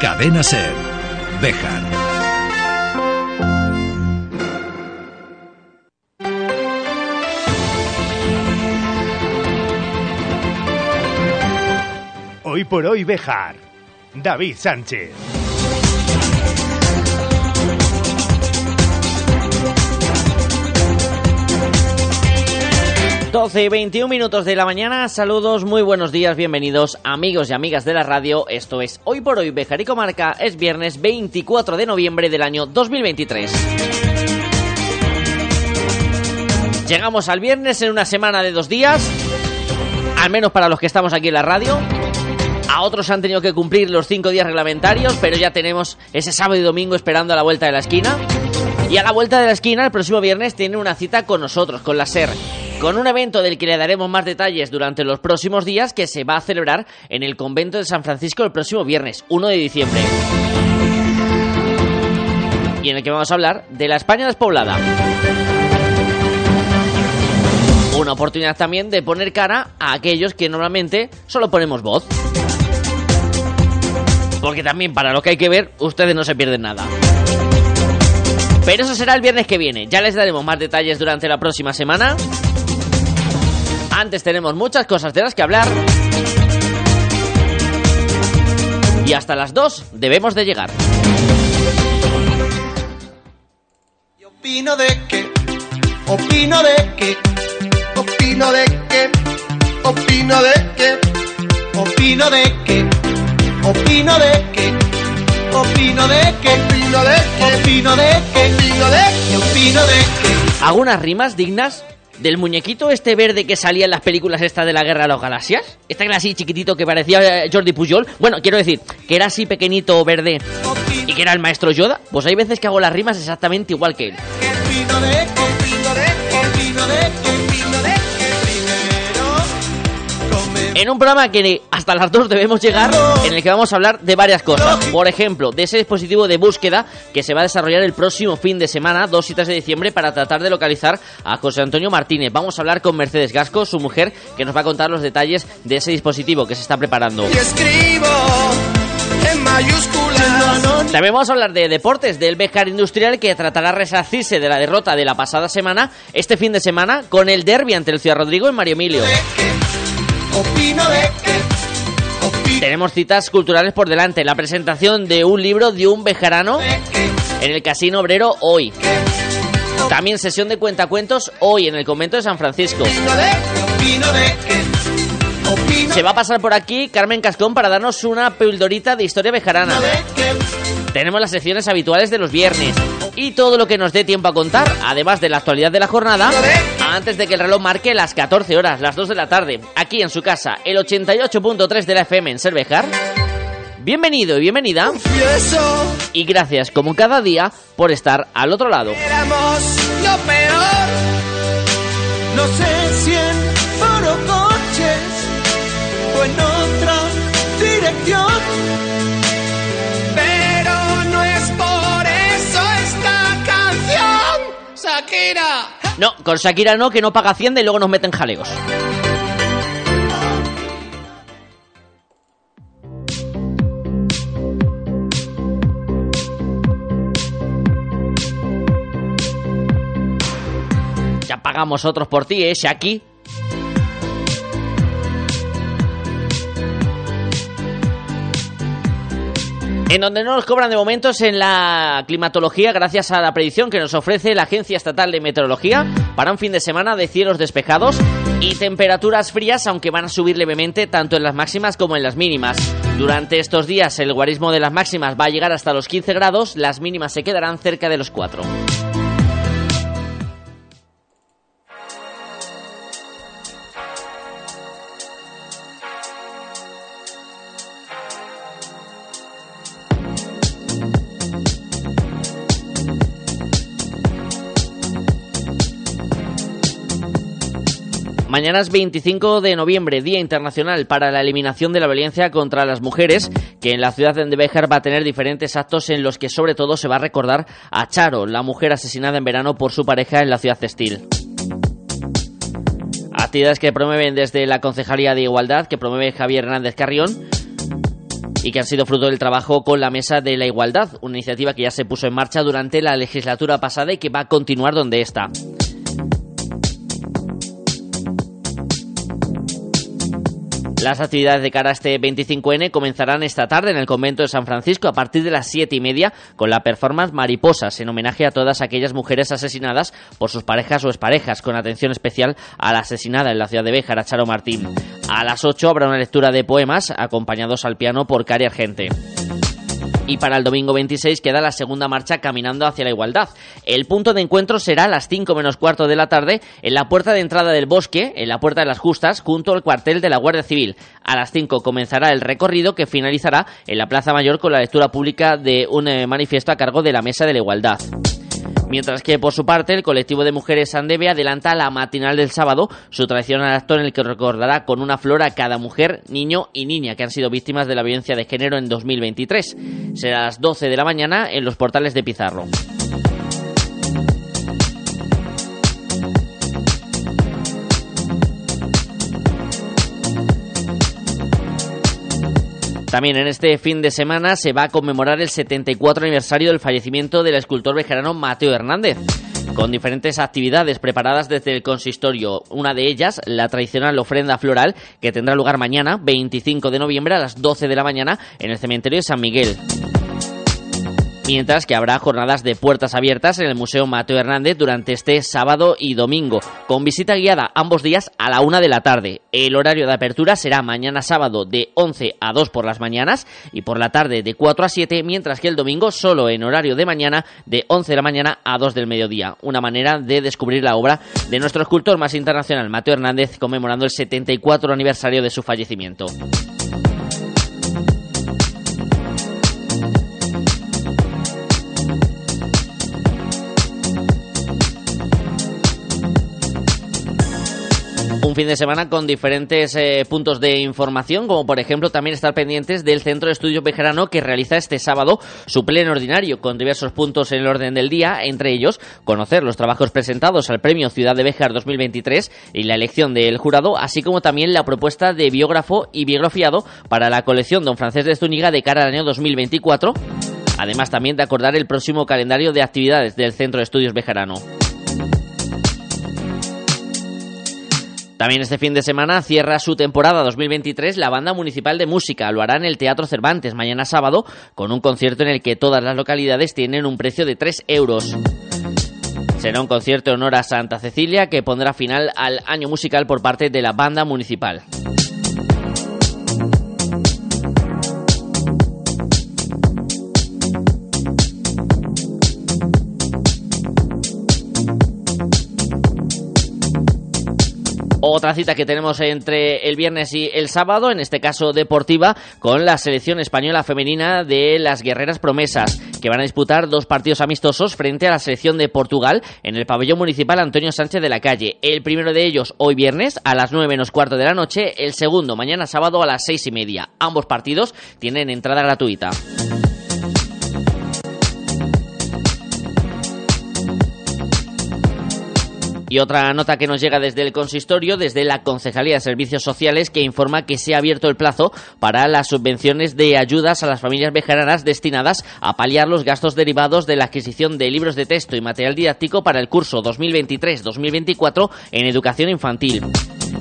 Cadena Ser. Bejar. Hoy por hoy Bejar. David Sánchez. 12 y 21 minutos de la mañana, saludos, muy buenos días, bienvenidos amigos y amigas de la radio, esto es Hoy por Hoy Bejar y Comarca, es viernes 24 de noviembre del año 2023. Llegamos al viernes en una semana de dos días, al menos para los que estamos aquí en la radio. A otros han tenido que cumplir los cinco días reglamentarios, pero ya tenemos ese sábado y domingo esperando a la vuelta de la esquina. Y a la vuelta de la esquina, el próximo viernes, tiene una cita con nosotros, con la SER con un evento del que le daremos más detalles durante los próximos días que se va a celebrar en el convento de San Francisco el próximo viernes, 1 de diciembre. Y en el que vamos a hablar de la España despoblada. Una oportunidad también de poner cara a aquellos que normalmente solo ponemos voz. Porque también para lo que hay que ver, ustedes no se pierden nada. Pero eso será el viernes que viene. Ya les daremos más detalles durante la próxima semana. Antes tenemos muchas cosas de las que hablar. Y hasta las 2 debemos de llegar. opino de que, opino de que, opino de que, opino de que, opino de que, opino de que, opino de que, opino de que, opino de que, opino de que, opino de que. ¿Algunas rimas dignas del muñequito este verde que salía en las películas estas de la Guerra de las Galaxias. Este era así chiquitito que parecía eh, Jordi Pujol. Bueno, quiero decir, que era así pequeñito verde y que era el maestro Yoda. Pues hay veces que hago las rimas exactamente igual que él. En un programa que hasta las 2 debemos llegar, en el que vamos a hablar de varias cosas. Por ejemplo, de ese dispositivo de búsqueda que se va a desarrollar el próximo fin de semana, 2 y 3 de diciembre, para tratar de localizar a José Antonio Martínez. Vamos a hablar con Mercedes Gasco, su mujer, que nos va a contar los detalles de ese dispositivo que se está preparando. Y escribo en mayúsculas. También vamos a hablar de deportes, del Bejar Industrial que tratará de resarcirse de la derrota de la pasada semana, este fin de semana, con el derby ante el Ciudad Rodrigo y Mario Emilio. Opino de que, opino Tenemos citas culturales por delante, la presentación de un libro de un bejarano en el Casino Obrero hoy. También sesión de cuentacuentos hoy en el convento de San Francisco. de que, opino de que, opino Se va a pasar por aquí Carmen Cascón para darnos una pildorita de historia bejarana. de Tenemos las secciones habituales de los viernes y todo lo que nos dé tiempo a contar, además de la actualidad de la jornada, antes de que el reloj marque las 14 horas, las 2 de la tarde, aquí en su casa, el 88.3 de la FM en Cervejar. Bienvenido y bienvenida confieso, y gracias como cada día por estar al otro lado. lo peor. No sé si en foro coches o en otra dirección. Pero no es por eso esta canción, Shakira. No, con Shakira no, que no paga Hacienda y luego nos meten jaleos. Ya pagamos otros por ti, ¿eh, Shaki? En donde no nos cobran de momentos en la climatología gracias a la predicción que nos ofrece la Agencia Estatal de Meteorología para un fin de semana de cielos despejados y temperaturas frías, aunque van a subir levemente tanto en las máximas como en las mínimas. Durante estos días el guarismo de las máximas va a llegar hasta los 15 grados, las mínimas se quedarán cerca de los 4. Mañana es 25 de noviembre, Día Internacional para la Eliminación de la Violencia contra las Mujeres, que en la ciudad de Bejar va a tener diferentes actos en los que sobre todo se va a recordar a Charo, la mujer asesinada en verano por su pareja en la ciudad textil. Actividades que promueven desde la Concejalía de Igualdad, que promueve Javier Hernández Carrión, y que han sido fruto del trabajo con la Mesa de la Igualdad, una iniciativa que ya se puso en marcha durante la legislatura pasada y que va a continuar donde está. Las actividades de cara a este 25N comenzarán esta tarde en el convento de San Francisco a partir de las siete y media con la performance Mariposas en homenaje a todas aquellas mujeres asesinadas por sus parejas o exparejas, con atención especial a la asesinada en la ciudad de Béjar, a Charo Martín. A las 8 habrá una lectura de poemas acompañados al piano por Cari Argente y para el domingo 26 queda la segunda marcha caminando hacia la igualdad. El punto de encuentro será a las 5 menos cuarto de la tarde en la puerta de entrada del bosque, en la puerta de las justas, junto al cuartel de la Guardia Civil. A las 5 comenzará el recorrido que finalizará en la Plaza Mayor con la lectura pública de un eh, manifiesto a cargo de la Mesa de la Igualdad. Mientras que, por su parte, el colectivo de mujeres Andeve adelanta la matinal del sábado, su tradicional acto en el que recordará con una flor a cada mujer, niño y niña que han sido víctimas de la violencia de género en 2023. Será a las 12 de la mañana en los portales de Pizarro. También en este fin de semana se va a conmemorar el 74 aniversario del fallecimiento del escultor vejerano Mateo Hernández con diferentes actividades preparadas desde el consistorio. Una de ellas, la tradicional ofrenda floral, que tendrá lugar mañana, 25 de noviembre, a las 12 de la mañana, en el cementerio de San Miguel mientras que habrá jornadas de puertas abiertas en el Museo Mateo Hernández durante este sábado y domingo, con visita guiada ambos días a la una de la tarde. El horario de apertura será mañana sábado de 11 a 2 por las mañanas y por la tarde de 4 a 7, mientras que el domingo solo en horario de mañana de 11 de la mañana a 2 del mediodía. Una manera de descubrir la obra de nuestro escultor más internacional, Mateo Hernández, conmemorando el 74 aniversario de su fallecimiento. Un fin de semana con diferentes eh, puntos de información, como por ejemplo también estar pendientes del Centro de Estudios Bejarano que realiza este sábado su pleno ordinario con diversos puntos en el orden del día, entre ellos conocer los trabajos presentados al Premio Ciudad de Bejar 2023 y la elección del jurado, así como también la propuesta de biógrafo y biografiado para la colección Don Francés de Zúñiga de cara al año 2024, además también de acordar el próximo calendario de actividades del Centro de Estudios Bejarano. También este fin de semana cierra su temporada 2023 la banda municipal de música. Lo hará en el Teatro Cervantes mañana sábado con un concierto en el que todas las localidades tienen un precio de 3 euros. Será un concierto en honor a Santa Cecilia que pondrá final al año musical por parte de la banda municipal. Otra cita que tenemos entre el viernes y el sábado, en este caso deportiva, con la selección española femenina de las Guerreras Promesas, que van a disputar dos partidos amistosos frente a la selección de Portugal en el pabellón municipal Antonio Sánchez de la Calle. El primero de ellos hoy viernes a las nueve menos cuarto de la noche, el segundo mañana sábado a las seis y media. Ambos partidos tienen entrada gratuita. Y otra nota que nos llega desde el consistorio, desde la Concejalía de Servicios Sociales, que informa que se ha abierto el plazo para las subvenciones de ayudas a las familias vejeranas destinadas a paliar los gastos derivados de la adquisición de libros de texto y material didáctico para el curso 2023-2024 en educación infantil.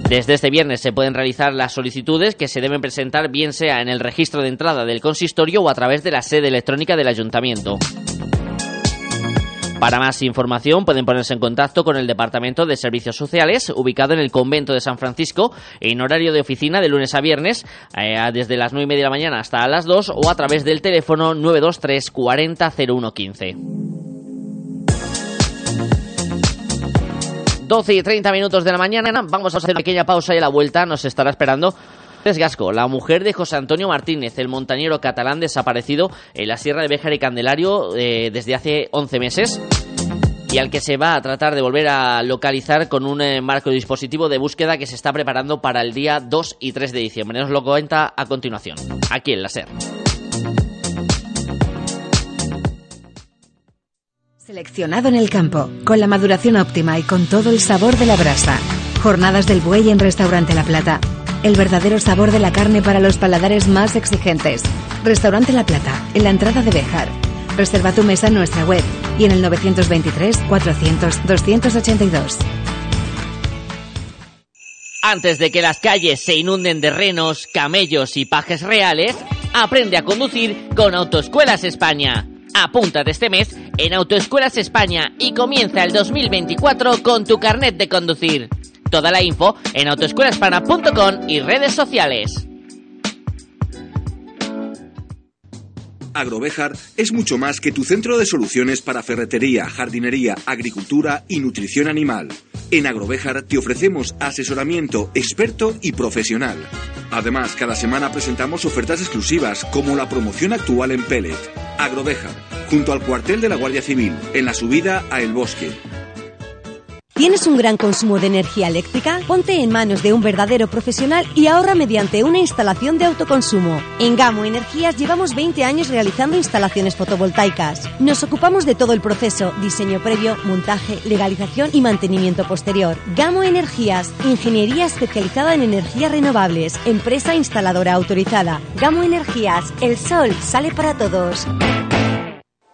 Desde este viernes se pueden realizar las solicitudes que se deben presentar bien sea en el registro de entrada del consistorio o a través de la sede electrónica del ayuntamiento. Para más información pueden ponerse en contacto con el Departamento de Servicios Sociales, ubicado en el convento de San Francisco, en horario de oficina de lunes a viernes, eh, desde las 9 y media de la mañana hasta las 2, o a través del teléfono 923 40 0115. 12 y 30 minutos de la mañana, vamos a hacer una pequeña pausa y a la vuelta nos estará esperando Gasco, la mujer de José Antonio Martínez, el montañero catalán desaparecido en la Sierra de Béjar y Candelario eh, desde hace 11 meses y al que se va a tratar de volver a localizar con un eh, marco dispositivo de búsqueda que se está preparando para el día 2 y 3 de diciembre. Nos lo cuenta a continuación, aquí en la SER. Seleccionado en el campo, con la maduración óptima y con todo el sabor de la brasa. Jornadas del buey en Restaurante La Plata el verdadero sabor de la carne para los paladares más exigentes. Restaurante La Plata, en la entrada de Bejar. Reserva tu mesa en nuestra web y en el 923 400 282. Antes de que las calles se inunden de renos, camellos y pajes reales, aprende a conducir con Autoescuelas España. Apúntate este mes en Autoescuelas España y comienza el 2024 con tu carnet de conducir. Toda la info en autoescuelaspana.com y redes sociales. Agrovejar es mucho más que tu centro de soluciones para ferretería, jardinería, agricultura y nutrición animal. En Agrovejar te ofrecemos asesoramiento experto y profesional. Además, cada semana presentamos ofertas exclusivas como la promoción actual en Pellet. Agrovejar, junto al cuartel de la Guardia Civil, en la subida a El Bosque. ¿Tienes un gran consumo de energía eléctrica? Ponte en manos de un verdadero profesional y ahorra mediante una instalación de autoconsumo. En Gamo Energías llevamos 20 años realizando instalaciones fotovoltaicas. Nos ocupamos de todo el proceso, diseño previo, montaje, legalización y mantenimiento posterior. Gamo Energías, ingeniería especializada en energías renovables, empresa instaladora autorizada. Gamo Energías, el sol sale para todos.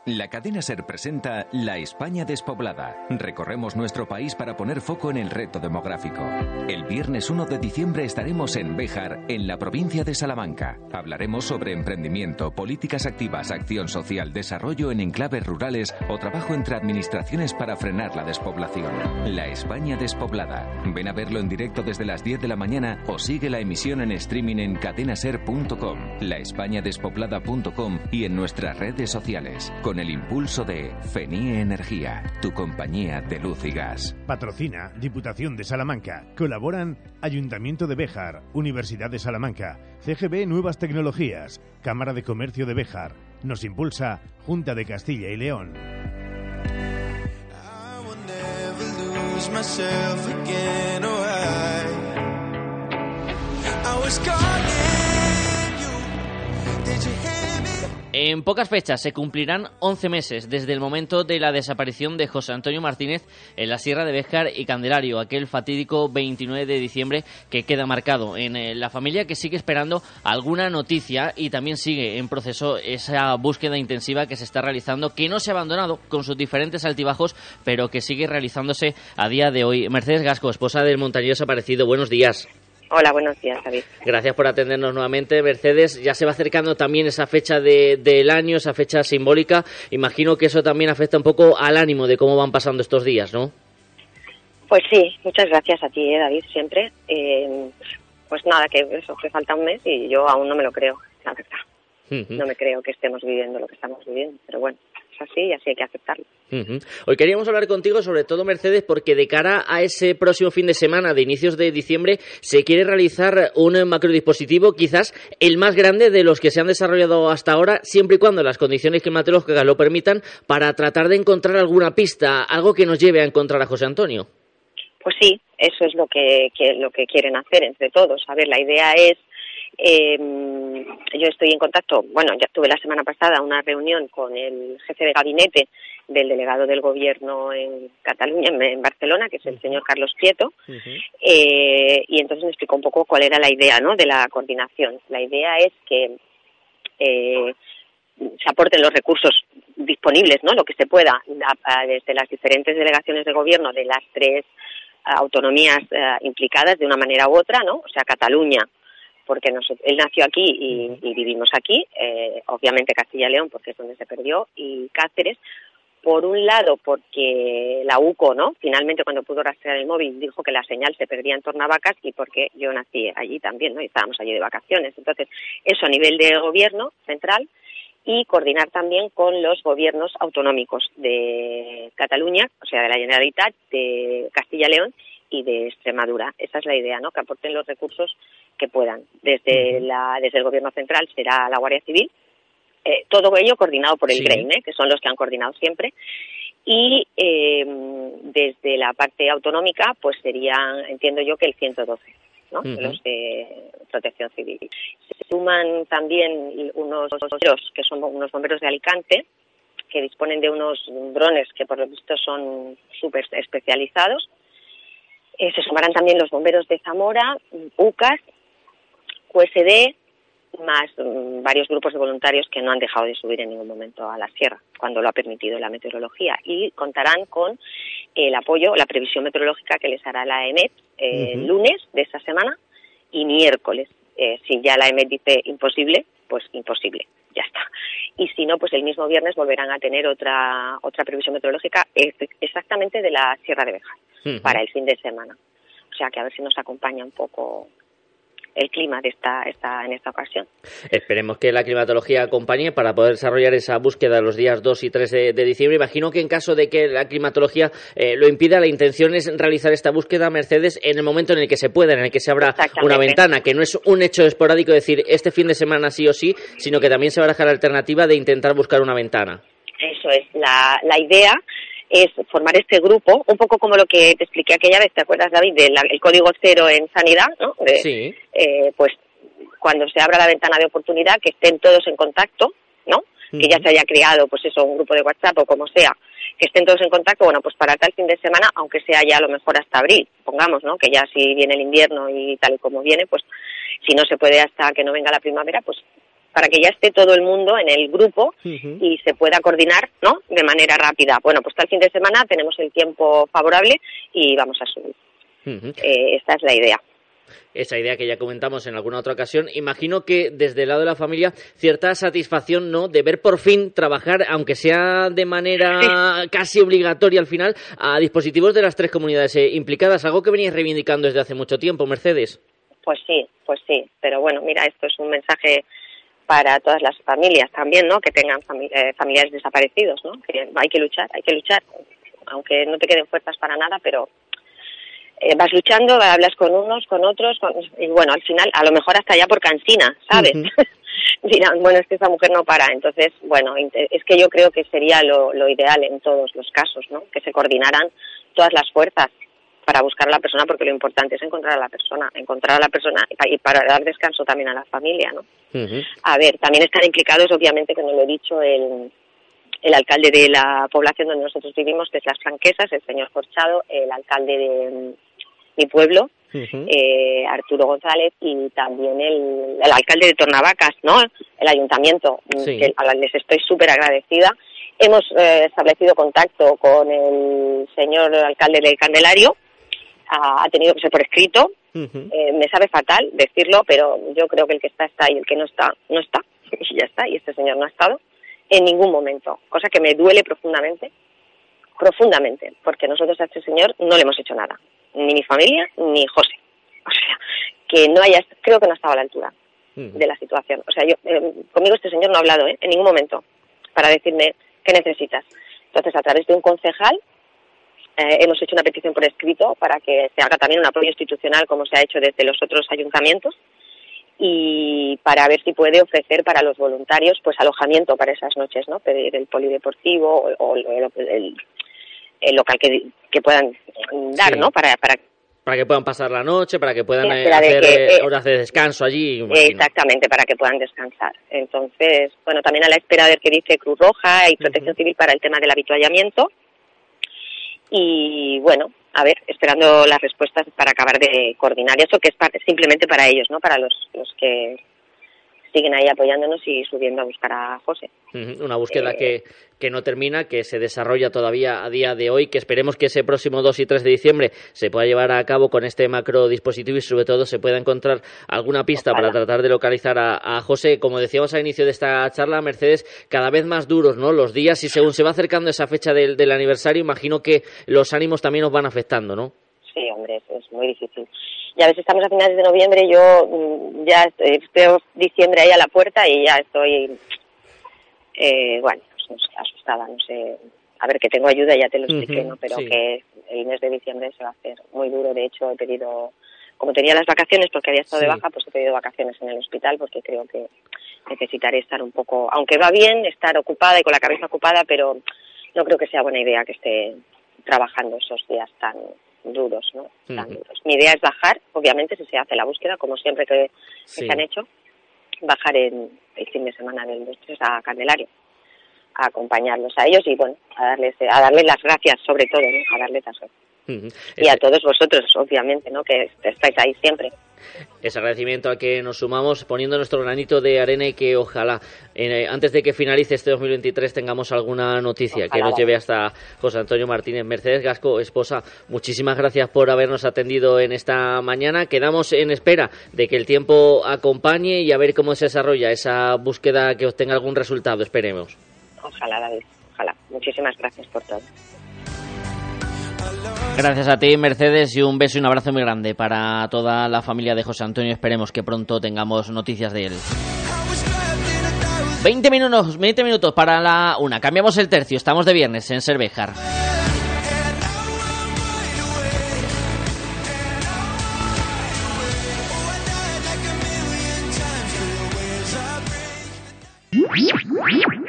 La cadena Ser presenta La España despoblada. Recorremos nuestro país para poner foco en el reto demográfico. El viernes 1 de diciembre estaremos en Béjar, en la provincia de Salamanca. Hablaremos sobre emprendimiento, políticas activas, acción social, desarrollo en enclaves rurales o trabajo entre administraciones para frenar la despoblación. La España despoblada. Ven a verlo en directo desde las 10 de la mañana o sigue la emisión en streaming en cadenaser.com, laespañadespoblada.com y en nuestras redes sociales. El impulso de FENIE Energía, tu compañía de luz y gas. Patrocina Diputación de Salamanca. Colaboran Ayuntamiento de Béjar, Universidad de Salamanca, CGB Nuevas Tecnologías, Cámara de Comercio de Béjar. Nos impulsa Junta de Castilla y León. En pocas fechas se cumplirán 11 meses desde el momento de la desaparición de José Antonio Martínez en la Sierra de Béjar y Candelario, aquel fatídico 29 de diciembre que queda marcado en eh, la familia que sigue esperando alguna noticia y también sigue en proceso esa búsqueda intensiva que se está realizando, que no se ha abandonado con sus diferentes altibajos, pero que sigue realizándose a día de hoy. Mercedes Gasco, esposa del montañero desaparecido, buenos días. Hola, buenos días, David. Gracias por atendernos nuevamente, Mercedes. Ya se va acercando también esa fecha de, del año, esa fecha simbólica. Imagino que eso también afecta un poco al ánimo de cómo van pasando estos días, ¿no? Pues sí, muchas gracias a ti, eh, David, siempre. Eh, pues nada, que eso, que falta un mes y yo aún no me lo creo, la verdad. No me creo que estemos viviendo lo que estamos viviendo, pero bueno, es así y así hay que aceptarlo. Hoy queríamos hablar contigo sobre todo, Mercedes, porque de cara a ese próximo fin de semana de inicios de diciembre se quiere realizar un macrodispositivo quizás el más grande de los que se han desarrollado hasta ahora, siempre y cuando las condiciones climatológicas lo permitan, para tratar de encontrar alguna pista, algo que nos lleve a encontrar a José Antonio. Pues sí, eso es lo que, que lo que quieren hacer entre todos. A ver, la idea es eh, yo estoy en contacto, bueno, ya tuve la semana pasada una reunión con el jefe de gabinete del delegado del gobierno en Cataluña, en, Barcelona, que es el señor Carlos Prieto, eh, y entonces me explicó un poco cuál era la idea ¿no? de la coordinación. La idea es que eh, se aporten los recursos disponibles, ¿no? lo que se pueda, desde las diferentes delegaciones de gobierno de las tres autonomías implicadas de una manera u otra, ¿no? o sea, Cataluña, porque él nació aquí y, vivimos aquí, eh, obviamente Castilla y León porque es donde se perdió y Cáceres, por un lado porque la UCO, ¿no? Finalmente cuando pudo rastrear el móvil dijo que la señal se perdía en Tornavacas y porque yo nací allí también, ¿no? Y estábamos allí de vacaciones. Entonces, eso a nivel de gobierno central y coordinar también con los gobiernos autonómicos de Cataluña, o sea, de la Generalitat, de Castilla y León y de Extremadura. Esa es la idea, ¿no? Que aporten los recursos que puedan. Desde, la, desde el Gobierno Central será la Guardia Civil, eh, todo ello coordinado por el sí. ¿eh? que son los que han coordinado siempre. Y eh, desde la parte autonómica, pues serían, entiendo yo, que el 112, ¿no? Los de protección civil. Se suman también unos bomberos, que son unos bomberos de Alicante, que disponen de unos drones que por lo visto son súper especializados eh, se sumarán también los bomberos de Zamora, UCAS, QSD, más mm, varios grupos de voluntarios que no han dejado de subir en ningún momento a la sierra, cuando lo ha permitido la meteorología. Y contarán con el apoyo, la previsión meteorológica que les hará la EMET eh, el lunes de esta semana y miércoles. Eh, si ya la EMET dice imposible, pues imposible, ya está. Y si no, pues el mismo viernes volverán a tener otra, otra previsión meteorológica exactamente de la Sierra de Bejar para el fin de semana. O sea que a ver si nos acompaña un poco el clima de esta, esta, en esta ocasión. Esperemos que la climatología acompañe para poder desarrollar esa búsqueda los días 2 y 3 de, diciembre. Imagino que en caso de que la climatología eh, lo impida, la intención es realizar esta búsqueda, Mercedes, en el momento en el que se pueda, en el que se abra una ventana, que no es un hecho esporádico decir este fin de semana sí o sí, sino que también se va a dejar la alternativa de intentar buscar una ventana. Eso es, la, la idea es formar este grupo, un poco como lo que te expliqué aquella vez, ¿te acuerdas, David, del código cero en sanidad? ¿no? sí. Eh, pues cuando se abra la ventana de oportunidad, que estén todos en contacto, ¿no? Que ya se haya creado, pues eso, un grupo de WhatsApp o como sea, que estén todos en contacto, bueno, pues para tal fin de semana, aunque sea ya a lo mejor hasta abril, pongamos, ¿no? Que ya si viene el invierno y tal y como viene, pues si no se puede hasta que no venga la primavera, pues para que ya esté todo el mundo en el grupo y se pueda coordinar ¿no? de manera rápida. Bueno, pues tal fin de semana tenemos el tiempo favorable y vamos a subir. Eh, esta es la idea esa idea que ya comentamos en alguna otra ocasión. Imagino que desde el lado de la familia cierta satisfacción, ¿no? De ver por fin trabajar, aunque sea de manera casi obligatoria al final, a dispositivos de las tres comunidades eh, implicadas, algo que veníais reivindicando desde hace mucho tiempo, Mercedes. Pues sí, pues sí, pero bueno, mira, esto es un mensaje para todas las familias también, ¿no? Que tengan eh, familiares desaparecidos, ¿no? Que hay que luchar, hay que luchar, aunque no te queden fuerzas para nada, pero eh, vas luchando, hablas con unos, con otros, y bueno, al final, a lo mejor hasta ya por cansina, ¿sabes? Dirán, bueno, es que esa mujer no para. Entonces, bueno, es que yo creo que sería lo, lo ideal en todos los casos, ¿no? Que se coordinaran todas las fuerzas para buscar a la persona porque lo importante es encontrar a la persona, encontrar a la persona y para dar descanso también a la familia, ¿no? A ver, también están implicados, obviamente, que no lo he dicho, el, el alcalde de la población donde nosotros vivimos, que es Las Franquesas, el señor Corchado, el alcalde de mm, mi pueblo, eh, Arturo González, y también el, el, alcalde de Tornavacas, ¿no? El ayuntamiento, mm, que les estoy súper agradecida. Hemos eh, establecido contacto con el señor alcalde de Candelario, ha, tenido que ser por escrito. Eh, me sabe fatal decirlo, pero yo creo que el que está está y el que no está, no está. Y ya está, y este señor no ha estado en ningún momento, cosa que me duele profundamente, profundamente, porque nosotros a este señor no le hemos hecho nada, ni mi familia ni José. O sea, que no haya, creo que no ha estado a la altura de la situación. O sea, yo, eh, conmigo este señor no ha hablado ¿eh? en ningún momento para decirme qué necesitas. Entonces, a través de un concejal eh, hemos hecho una petición por escrito para que se haga también un apoyo institucional como se ha hecho desde los otros ayuntamientos y para ver si puede ofrecer para los voluntarios pues alojamiento para esas noches, ¿no? Pedir el polideportivo o, el, local que, puedan dar, ¿no? Para, para para que puedan pasar la noche, para que puedan eh, hacer eh, horas de descanso allí. Exactamente, para que puedan descansar. Entonces, bueno, también a la espera de ver qué dice Cruz Roja y Protección Civil para el tema del habituallamiento y bueno, a ver, esperando las respuestas para acabar de coordinar eso, que es simplemente para ellos, ¿no? Para los, los que siguen ahí apoyándonos y subiendo a buscar a José. Una búsqueda eh, que, que no termina, que se desarrolla todavía a día de hoy, que esperemos que ese próximo 2 y 3 de diciembre se pueda llevar a cabo con este macro dispositivo y sobre todo se pueda encontrar alguna pista para tratar de localizar a, José. Como decíamos al inicio de esta charla, Mercedes, cada vez más duros ¿no? los días y según se va acercando esa fecha del, del aniversario, imagino que los ánimos también nos van afectando, ¿no? Sí, hombre, es muy difícil ya ves, estamos a finales de noviembre, yo mm, ya estoy, diciembre ahí a la puerta y ya estoy, eh, bueno, pues no sé, asustada, no sé, a ver que tengo ayuda, ya te lo expliqué, ¿no? Pero que el mes de diciembre se va a hacer muy duro, de hecho he pedido, como tenía las vacaciones porque había estado de baja, pues he pedido vacaciones en el hospital porque creo que necesitaré estar un poco, aunque va bien estar ocupada y con la cabeza ocupada, pero no creo que sea buena idea que esté trabajando esos días tan duros, ¿no? Mi idea es bajar, obviamente, si se hace la búsqueda, como siempre que, se han hecho, bajar en el fin de semana del 2 a Candelario, a acompañarlos a ellos y, bueno, a darles, a darles las gracias, sobre todo, ¿no? A darles las gracias. Y a todos vosotros, obviamente, ¿no? Que estáis ahí siempre. Ese agradecimiento al que nos sumamos poniendo nuestro granito de arena y que ojalá eh, antes de que finalice este 2023 tengamos alguna noticia que nos lleve hasta José Antonio Martínez. Mercedes Gasco, esposa, muchísimas gracias por habernos atendido en esta mañana. Quedamos en espera de que el tiempo acompañe y a ver cómo se desarrolla esa búsqueda que obtenga algún resultado. Esperemos. Ojalá, David. Ojalá. Muchísimas gracias por todo. Gracias a ti, Mercedes, y un beso y un abrazo muy grande para toda la familia de José Antonio. Esperemos que pronto tengamos noticias de él. 20 minutos, 20 minutos para la una. Cambiamos el tercio. Estamos de viernes en Cervejar.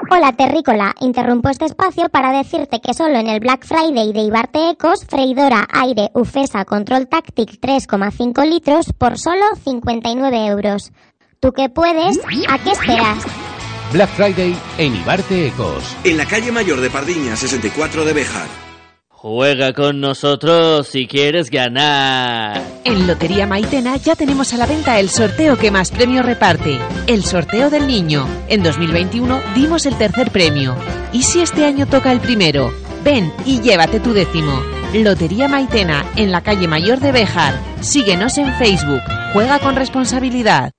Hola Terrícola, interrumpo este espacio para decirte que solo en el Black Friday de Ibarte Ecos, freidora aire Ufesa Control Tactic 3,5 litros por solo 59 euros. ¿Tú que puedes? ¿A qué esperas? Black Friday en Ibarte Ecos. En la calle mayor de Pardiña, 64 de Béjar. Juega con nosotros si quieres ganar. En Lotería Maitena ya tenemos a la venta el sorteo que más premios reparte, el sorteo del niño. En 2021 dimos el tercer premio. ¿Y si este año toca el primero? Ven y llévate tu décimo. Lotería Maitena, en la calle Mayor de Béjar. Síguenos en Facebook. Juega con responsabilidad.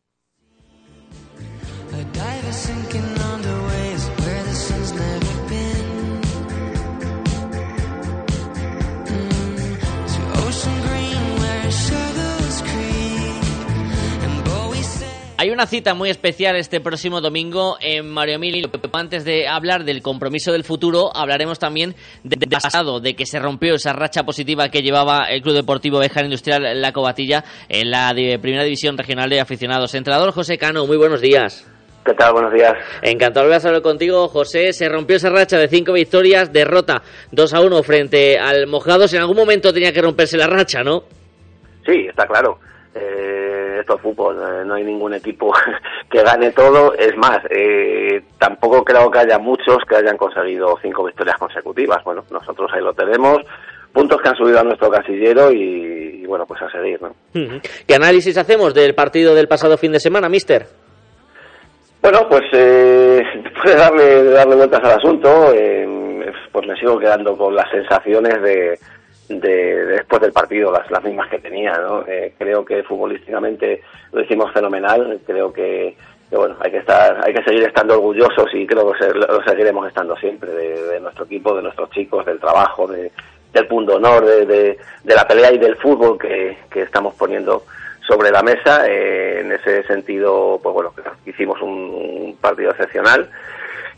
Hay una cita muy especial este próximo domingo en Mario Emilio. Antes de hablar del compromiso del futuro, hablaremos también del pasado, de que se rompió esa racha positiva que llevaba el Club Deportivo Bejar Industrial La Cobatilla en la Primera División Regional de Aficionados. Entrenador José Cano, muy buenos días. ¿Qué tal? Buenos días. Encantado de hablar contigo, José. Se rompió esa racha de cinco victorias, derrota 2 a 1 frente al Mojados. En algún momento tenía que romperse la racha, ¿no? Sí, está claro. Eh, esto es fútbol, eh, no hay ningún equipo que gane todo. Es más, eh, tampoco creo que haya muchos que hayan conseguido cinco victorias consecutivas. Bueno, nosotros ahí lo tenemos, puntos que han subido a nuestro casillero y, bueno, pues a seguir. ¿no? ¿Qué análisis hacemos del partido del pasado fin de semana, mister? Bueno, pues eh, después de darle, darle vueltas al asunto, pues me sigo quedando con las sensaciones de de, después del partido, las, las mismas que tenía. ¿no? Eh, creo que futbolísticamente lo hicimos fenomenal. Creo que, bueno, hay que estar, hay que seguir estando orgullosos y creo que lo seguiremos estando siempre de, nuestro equipo, de nuestros chicos, del trabajo, de, del punto honor, de, de, la pelea y del fútbol que, que estamos poniendo sobre la mesa. Eh, en ese sentido, pues bueno, hicimos un partido excepcional.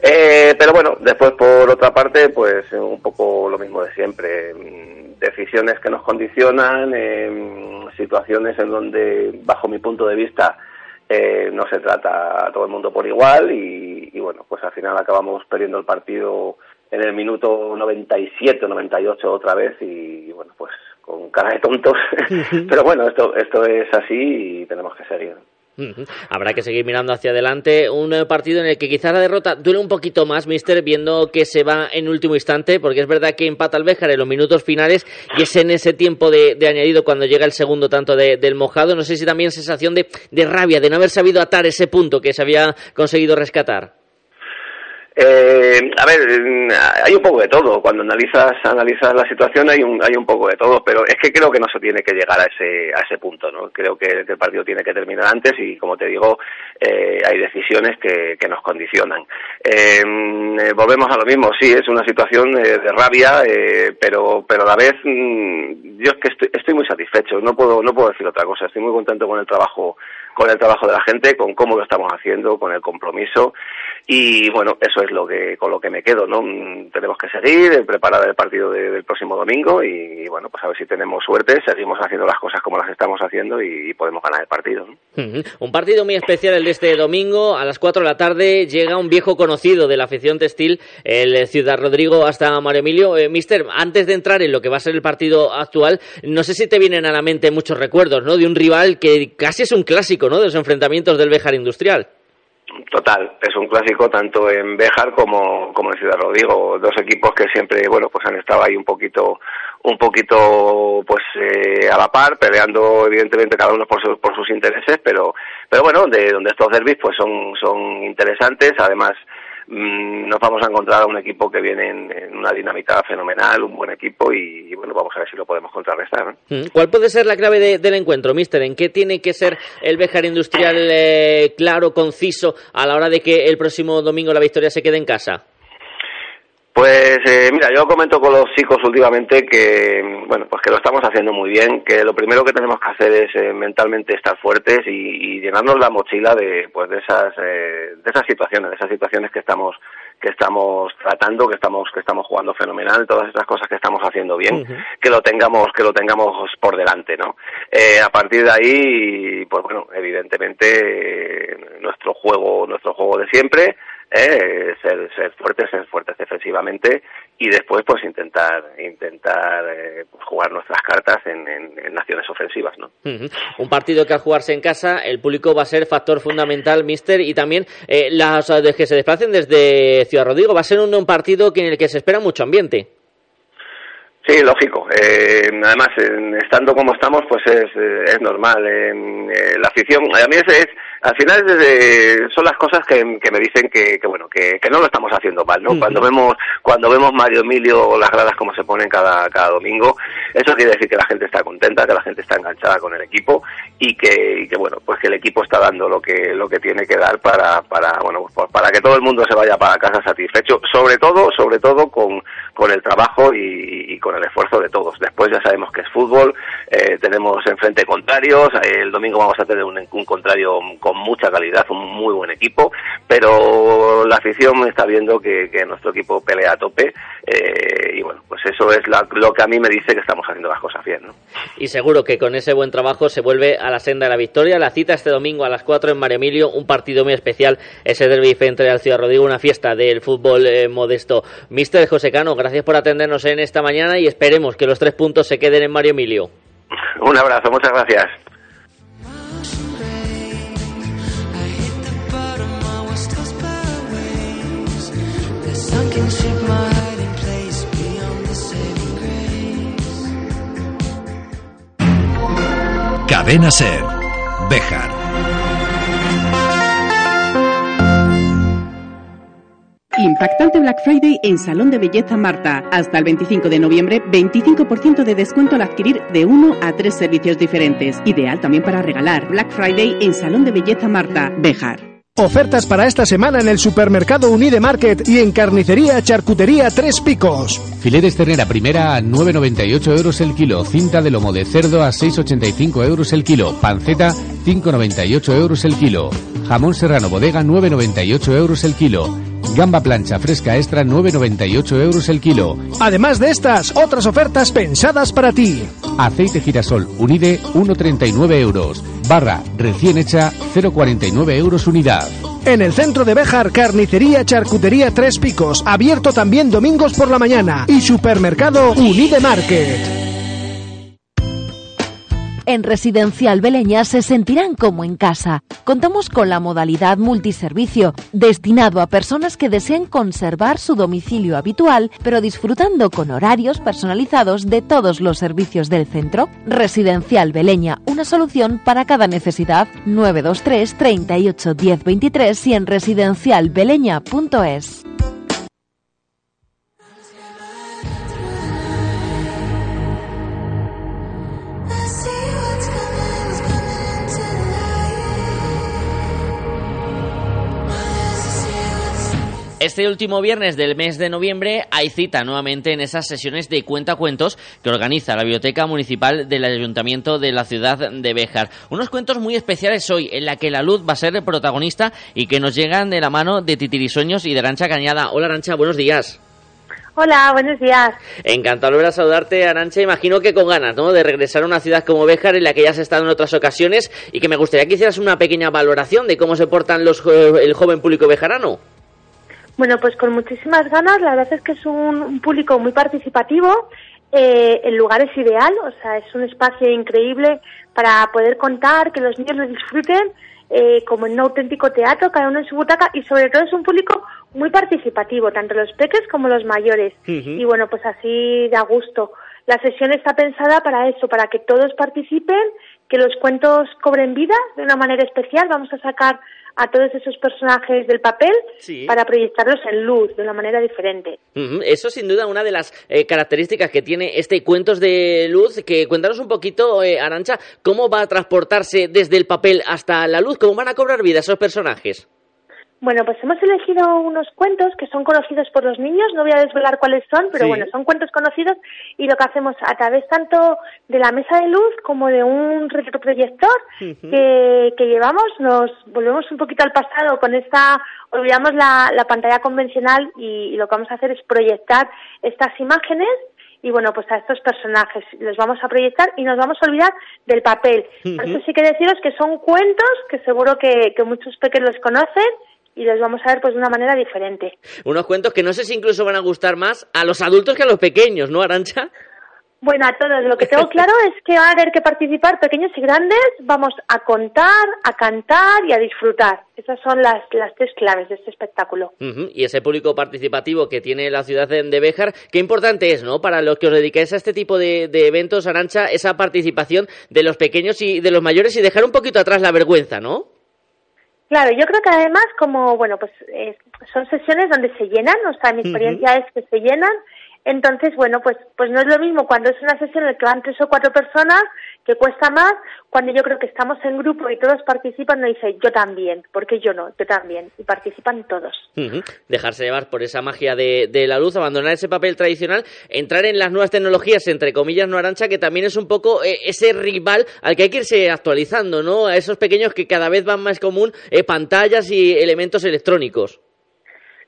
Eh, pero bueno, después por otra parte, pues un poco lo mismo de siempre. Decisiones que nos condicionan, eh, situaciones en donde, bajo mi punto de vista, eh, no se trata a todo el mundo por igual y, y, bueno, pues al final acabamos perdiendo el partido en el minuto 97 o 98 otra vez y, bueno, pues con cara de tontos. pero bueno, esto, esto es así y tenemos que seguir. Habrá que seguir mirando hacia adelante. Un eh, partido en el que quizás la derrota duele un poquito más, mister, viendo que se va en último instante, porque es verdad que empata el Béjar en los minutos finales y es en ese tiempo de, añadido cuando llega el segundo tanto del mojado. No sé si también sensación de, de rabia, de no haber sabido atar ese punto que se había conseguido rescatar. Eh, a ver, hay un poco de todo. Cuando analizas analizas la situación hay un hay un poco de todo, pero es que creo que no se tiene que llegar a ese a ese punto, ¿no? Creo que, el partido tiene que terminar antes y, como te digo, eh, hay decisiones que, que nos condicionan. Eh, volvemos a lo mismo. Sí, es una situación de rabia, pero pero a la vez mm, yo es que estoy, estoy muy satisfecho. No puedo no puedo decir otra cosa. Estoy muy contento con el trabajo con el trabajo de la gente, con cómo lo estamos haciendo, con el compromiso y bueno, eso es lo que con lo que me quedo, ¿no? Mm, tenemos que seguir, eh, preparar el partido del próximo domingo y, bueno, pues a ver si tenemos suerte, seguimos haciendo las cosas como las estamos haciendo y, podemos ganar el partido. Un partido muy especial el de este domingo, a las 4 de la tarde llega un viejo conocido de la afición textil, el Ciudad Rodrigo hasta Mario Emilio. Eh, mister, antes de entrar en lo que va a ser el partido actual, no sé si te vienen a la mente muchos recuerdos, ¿no? De un rival que casi es un clásico, ¿no? De los enfrentamientos del Béjar Industrial. Total, es un clásico tanto en Béjar como, como en Ciudad Rodrigo, dos equipos que siempre, bueno, pues han estado ahí un poquito, un poquito pues eh, a la par, peleando evidentemente cada uno por, por sus intereses, pero pero bueno, de donde estos derbis pues son son interesantes, además nos vamos a encontrar a un equipo que viene en, una dinámica fenomenal, un buen equipo y, bueno, vamos a ver si lo podemos contrarrestar. Mm, ¿Cuál puede ser la clave del encuentro, mister? ¿En qué tiene que ser el Bejar Industrial eh, claro, conciso, a la hora de que el próximo domingo la victoria se quede en casa? Pues eh, mira, yo comento con los chicos últimamente que bueno, pues que lo estamos haciendo muy bien, que lo primero que tenemos que hacer es eh, mentalmente estar fuertes y, llenarnos la mochila de pues de esas eh, de esas situaciones, de esas situaciones que estamos que estamos tratando, que estamos que estamos jugando fenomenal, todas esas cosas que estamos haciendo bien, que lo tengamos que lo tengamos por delante, ¿no? a partir de ahí, pues bueno, evidentemente nuestro juego nuestro juego de siempre eh, ser, ser fuertes, ser fuertes defensivamente y después pues intentar intentar eh, jugar nuestras cartas en, naciones ofensivas, ¿no? Un partido que al jugarse en casa el público va a ser factor fundamental, Mister, y también eh, las de que se desplacen desde Ciudad Rodrigo va a ser un, un partido en el que se espera mucho ambiente. Sí, lógico. Eh, además, estando como estamos, pues es, es normal. Eh, la afición, a mí es, al final son las cosas que, me dicen que, bueno que, no lo estamos haciendo mal no cuando vemos cuando vemos Mario Emilio las gradas como se ponen cada cada domingo eso quiere decir que la gente está contenta que la gente está enganchada con el equipo y que, bueno pues que el equipo está dando lo que lo que tiene que dar para para bueno pues para que todo el mundo se vaya para casa satisfecho sobre todo sobre todo con con el trabajo y, con el esfuerzo de todos. Después ya sabemos que es fútbol eh, tenemos enfrente contrarios el domingo vamos a tener un, un contrario con mucha calidad, un muy buen equipo, pero la afición está viendo que, nuestro equipo pelea a tope eh, y bueno, pues eso es lo que a mí me dice que estamos haciendo las cosas bien. ¿no? Y seguro que con ese buen trabajo se vuelve a la senda de la victoria. La cita este domingo a las 4 en Mario Emilio, un partido muy especial, ese derby frente al Ciudad Rodrigo, una fiesta del fútbol eh, modesto. Mister José Cano, gracias por atendernos en esta mañana y esperemos que los tres puntos se queden en Mario Emilio. Un abrazo, muchas gracias. Cadena Ser. Bejar. Impactante Black Friday en Salón de Belleza Marta. Hasta el 25 de noviembre, 25% de descuento al adquirir de uno a tres servicios diferentes. Ideal también para regalar. Black Friday en Salón de Belleza Marta. Bejar. Ofertas para esta semana en el supermercado Unide Market y en carnicería Charcutería Tres Picos. Filetes ternera primera a 9,98 euros el kilo. Cinta de lomo de cerdo a 6,85 euros el kilo. Panceta 5,98 euros el kilo. Jamón serrano bodega 9,98 euros el kilo. Gamba plancha fresca extra 9,98 euros el kilo. Además de estas, otras ofertas pensadas para ti. Aceite girasol Unide 1,39 euros. Barra recién hecha 0,49 euros unidad. En el centro de Béjar, carnicería, charcutería Tres Picos, abierto también domingos por la mañana y supermercado Unide Market. En Residencial Beleña se sentirán como en casa. Contamos con la modalidad multiservicio, destinado a personas que deseen conservar su domicilio habitual, pero disfrutando con horarios personalizados de todos los servicios del centro. Residencial Beleña, una solución para cada necesidad. 923 38 10 23 y en residencialbeleña.es. Este último viernes del mes de noviembre hay cita nuevamente en esas sesiones de cuentacuentos que organiza la Biblioteca Municipal del Ayuntamiento de la ciudad de Béjar. Unos cuentos muy especiales hoy, en la que la luz va a ser el protagonista y que nos llegan de la mano de Titirisueños y de Arancha Cañada. Hola Arancha, buenos días. Hola, buenos días. Encantado de volver a saludarte, Arancha. Imagino que con ganas, ¿no? De regresar a una ciudad como Béjar, en la que ya has estado en otras ocasiones, y que me gustaría que hicieras una pequeña valoración de cómo se portan los, el joven público bejarano. Bueno, pues con muchísimas ganas. La verdad es que es un, público muy participativo. Eh, el lugar es ideal, o sea, es un espacio increíble para poder contar, que los niños lo disfruten, eh, como en un auténtico teatro, cada uno en su butaca, y sobre todo es un público muy participativo, tanto los peques como los mayores. Y bueno, pues así da gusto. la sesión está pensada para eso, para que todos participen, que los cuentos cobren vida de una manera especial. Vamos a sacar a todos esos personajes del papel para proyectarlos en luz de una manera diferente. Eso sin duda una de las eh, características que tiene este Cuentos de Luz, que cuéntanos un poquito, eh, Arancha, cómo va a transportarse desde el papel hasta la luz, cómo van a cobrar vida esos personajes. Bueno, pues hemos elegido unos cuentos que son conocidos por los niños, no voy a desvelar cuáles son, pero bueno, son cuentos conocidos y lo que hacemos a través tanto de la mesa de luz como de un retroproyector que, que, llevamos, nos volvemos un poquito al pasado con esta, olvidamos la, la pantalla convencional y, lo que vamos a hacer es proyectar estas imágenes y bueno, pues a estos personajes los vamos a proyectar y nos vamos a olvidar del papel. Por eso sí que deciros que son cuentos que seguro que, que muchos pequeños los conocen y los vamos a ver pues de una manera diferente. Unos cuentos que no sé si incluso van a gustar más a los adultos que a los pequeños, ¿no, Arancha? Bueno, a todos. Lo que tengo claro es que va a haber que participar pequeños y grandes. Vamos a contar, a cantar y a disfrutar. Esas son las, las tres claves de este espectáculo. Y ese público participativo que tiene la ciudad de Béjar, qué importante es, ¿no? Para los que os dedicáis a este tipo de, de eventos, Arancha, esa participación de los pequeños y de los mayores y dejar un poquito atrás la vergüenza, ¿no? Claro, yo creo que además como, bueno, pues eh, son sesiones donde se llenan, o sea, mi experiencia es que se llenan, entonces, bueno, pues, pues no es lo mismo cuando es una sesión en la que van tres o cuatro personas, que cuesta más, cuando yo creo que estamos en grupo y todos participan, no dice yo también, porque yo no, yo también, y participan todos. Dejarse llevar por esa magia de, la luz, abandonar ese papel tradicional, entrar en las nuevas tecnologías, entre comillas, no arancha, que también es un poco eh, ese rival al que hay que irse actualizando, ¿no? A esos pequeños que cada vez van más común eh, pantallas y elementos electrónicos.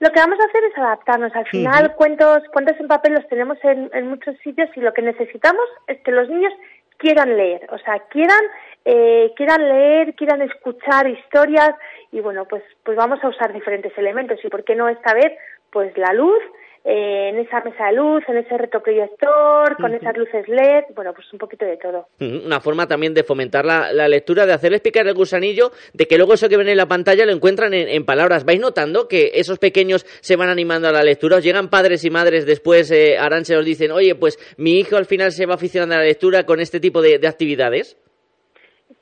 Lo que vamos a hacer es adaptarnos. Al final, cuentos, cuentos en papel los tenemos en, en, muchos sitios y lo que necesitamos es que los niños quieran leer, o sea, quieran, eh, quieran leer, quieran escuchar historias y bueno, pues, pues vamos a usar diferentes elementos. Y por qué no esta vez, pues la luz, eh, en esa mesa de luz, en ese retroproyector, con esas luces LED, bueno, pues un poquito de todo. Una forma también de fomentar la, lectura, de hacerles picar el gusanillo, de que luego eso que ven en la pantalla lo encuentran en, palabras. ¿Vais notando que esos pequeños se van animando a la lectura? ¿Os llegan padres y madres después, eh, Aranche, os dicen, oye, pues mi hijo al final se va aficionando a la lectura con este tipo de actividades?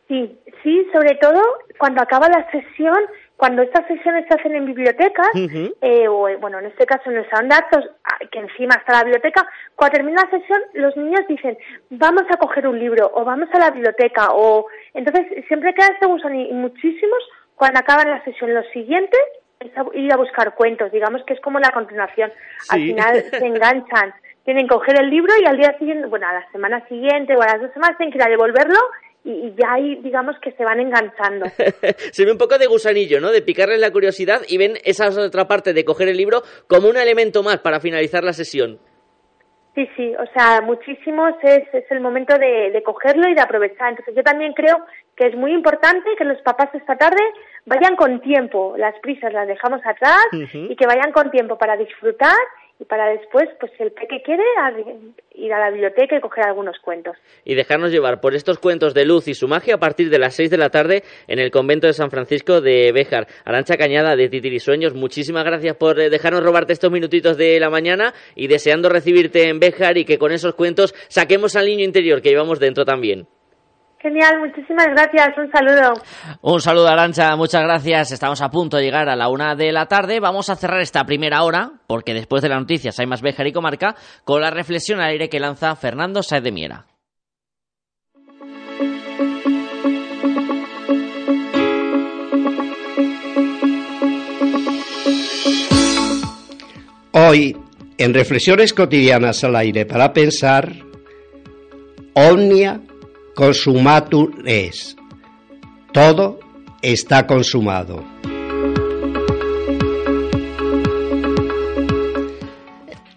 Sí, sí, sobre todo cuando acaba la sesión cuando estas sesiones se hacen en bibliotecas, eh, o bueno, en este caso en el salón de actos, que encima está la biblioteca, cuando termina la sesión, los niños dicen, vamos a coger un libro, o vamos a la biblioteca, o entonces siempre queda este gusano y muchísimos, cuando acaban la sesión, los siguientes es ir a buscar cuentos, digamos que es como la continuación. Al final se enganchan, tienen que coger el libro y al día siguiente, bueno, a la semana siguiente o a las dos semanas tienen que ir a devolverlo y, ya ahí digamos que se van enganchando. se ve un poco de gusanillo, ¿no? De picarles la curiosidad y ven esa otra parte de coger el libro como un elemento más para finalizar la sesión. Sí, sí, o sea, muchísimos es, es el momento de, de, cogerlo y de aprovechar. Entonces yo también creo que es muy importante que los papás esta tarde vayan con tiempo, las prisas las dejamos atrás y que vayan con tiempo para disfrutar y para después, pues el peque quiere, ir a la biblioteca y coger algunos cuentos. Y dejarnos llevar por estos cuentos de luz y su magia a partir de las seis de la tarde en el convento de San Francisco de Béjar. Arancha Cañada de Titirisueños, muchísimas gracias por eh, dejarnos robarte estos minutitos de la mañana y deseando recibirte en Béjar y que con esos cuentos saquemos al niño interior que llevamos dentro también. Genial, muchísimas gracias. Un saludo. Un saludo, Arancha. Muchas gracias. Estamos a punto de llegar a la una de la tarde. Vamos a cerrar esta primera hora, porque después de las noticias hay más Béjar y Comarca, con la reflexión al aire que lanza Fernando Saez de Miera. Hoy, en Reflexiones cotidianas al aire para pensar, Omnia consumatur es. Todo está consumado.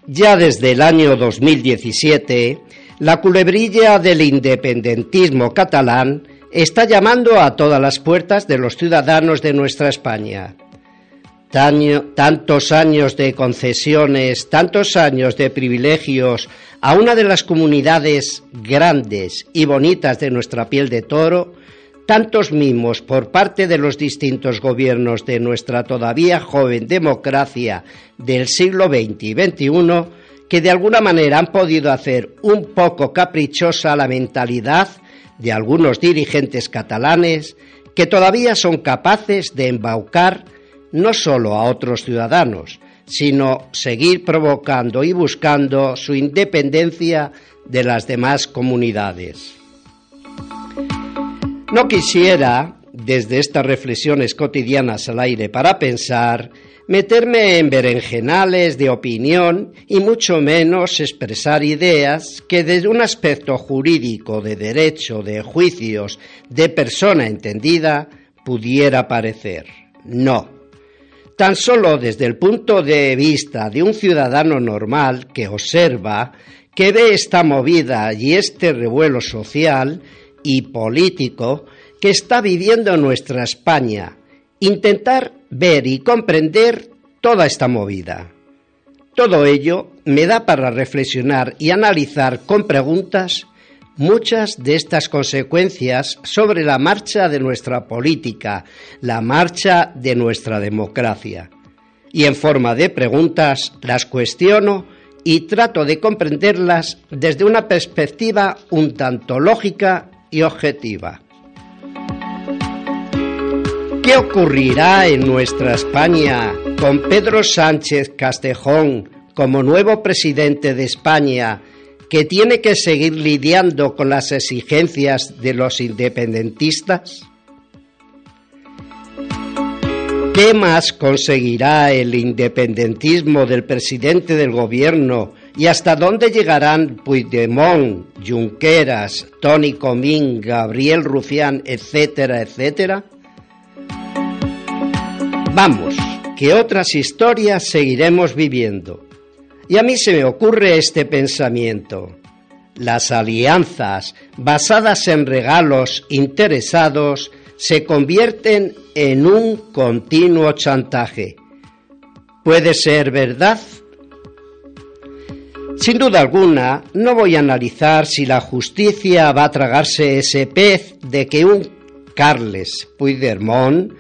Ya desde el año 2017, la culebrilla del independentismo catalán está llamando a todas las puertas de los ciudadanos de nuestra España tantos años de concesiones, tantos años de privilegios a una de las comunidades grandes y bonitas de nuestra piel de toro, tantos mimos por parte de los distintos gobiernos de nuestra todavía joven democracia del siglo XX y XXI, que de alguna manera han podido hacer un poco caprichosa la mentalidad de algunos dirigentes catalanes que todavía son capaces de embaucar no solo a otros ciudadanos, sino seguir provocando y buscando su independencia de las demás comunidades. No quisiera, desde estas reflexiones cotidianas al aire para pensar, meterme en berenjenales de opinión y mucho menos expresar ideas que desde un aspecto jurídico de derecho, de juicios, de persona entendida, pudiera parecer. No. Tan solo desde el punto de vista de un ciudadano normal que observa, que ve esta movida y este revuelo social y político que está viviendo nuestra España, intentar ver y comprender toda esta movida. Todo ello me da para reflexionar y analizar con preguntas muchas de estas consecuencias sobre la marcha de nuestra política, la marcha de nuestra democracia. Y en forma de preguntas las cuestiono y trato de comprenderlas desde una perspectiva un tanto lógica y objetiva. ¿Qué ocurrirá en nuestra España con Pedro Sánchez Castejón como nuevo presidente de España que tiene que seguir lidiando con las exigencias de los independentistas? ¿Qué más conseguirá el independentismo del presidente del gobierno y hasta dónde llegarán Puigdemont, Junqueras, Tony Comín, Gabriel Rufián, etcétera, etcétera? Vamos, que otras historias seguiremos viviendo. Y a mí se me ocurre este pensamiento. Las alianzas basadas en regalos interesados se convierten en un continuo chantaje. ¿Puede ser verdad? Sin duda alguna, no voy a analizar si la justicia va a tragarse ese pez de que un Carles Puigdemont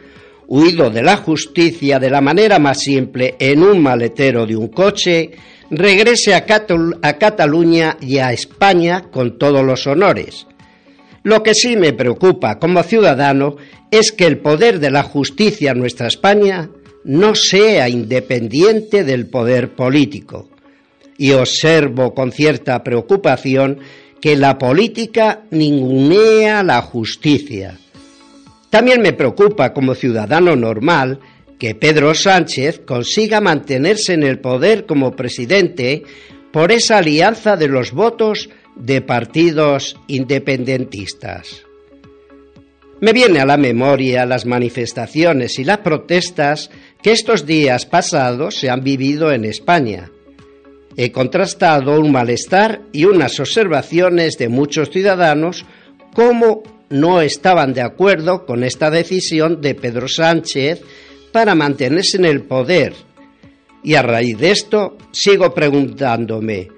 huido de la justicia de la manera más simple en un maletero de un coche, regrese a, Cataluña y a España con todos los honores. Lo que sí me preocupa como ciudadano es que el poder de la justicia en nuestra España no sea independiente del poder político. Y observo con cierta preocupación que la política ningunea la justicia también me preocupa como ciudadano normal que Pedro Sánchez consiga mantenerse en el poder como presidente por esa alianza de los votos de partidos independentistas. Me viene a la memoria las manifestaciones y las protestas que estos días pasados se han vivido en España. He contrastado un malestar y unas observaciones de muchos ciudadanos como no estaban de acuerdo con esta decisión de Pedro Sánchez para mantenerse en el poder. Y a raíz de esto sigo preguntándome,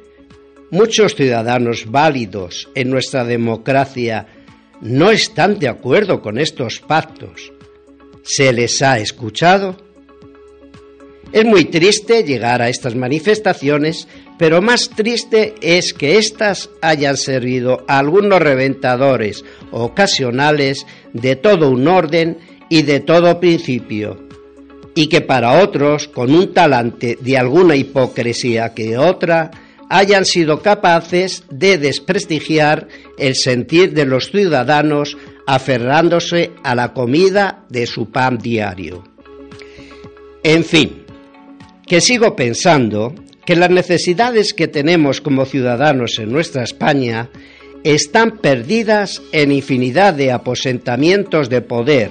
muchos ciudadanos válidos en nuestra democracia no están de acuerdo con estos pactos. ¿Se les ha escuchado? Es muy triste llegar a estas manifestaciones, pero más triste es que éstas hayan servido a algunos reventadores ocasionales de todo un orden y de todo principio, y que para otros, con un talante de alguna hipocresía que otra, hayan sido capaces de desprestigiar el sentir de los ciudadanos aferrándose a la comida de su pan diario. En fin, que sigo pensando que las necesidades que tenemos como ciudadanos en nuestra España están perdidas en infinidad de aposentamientos de poder,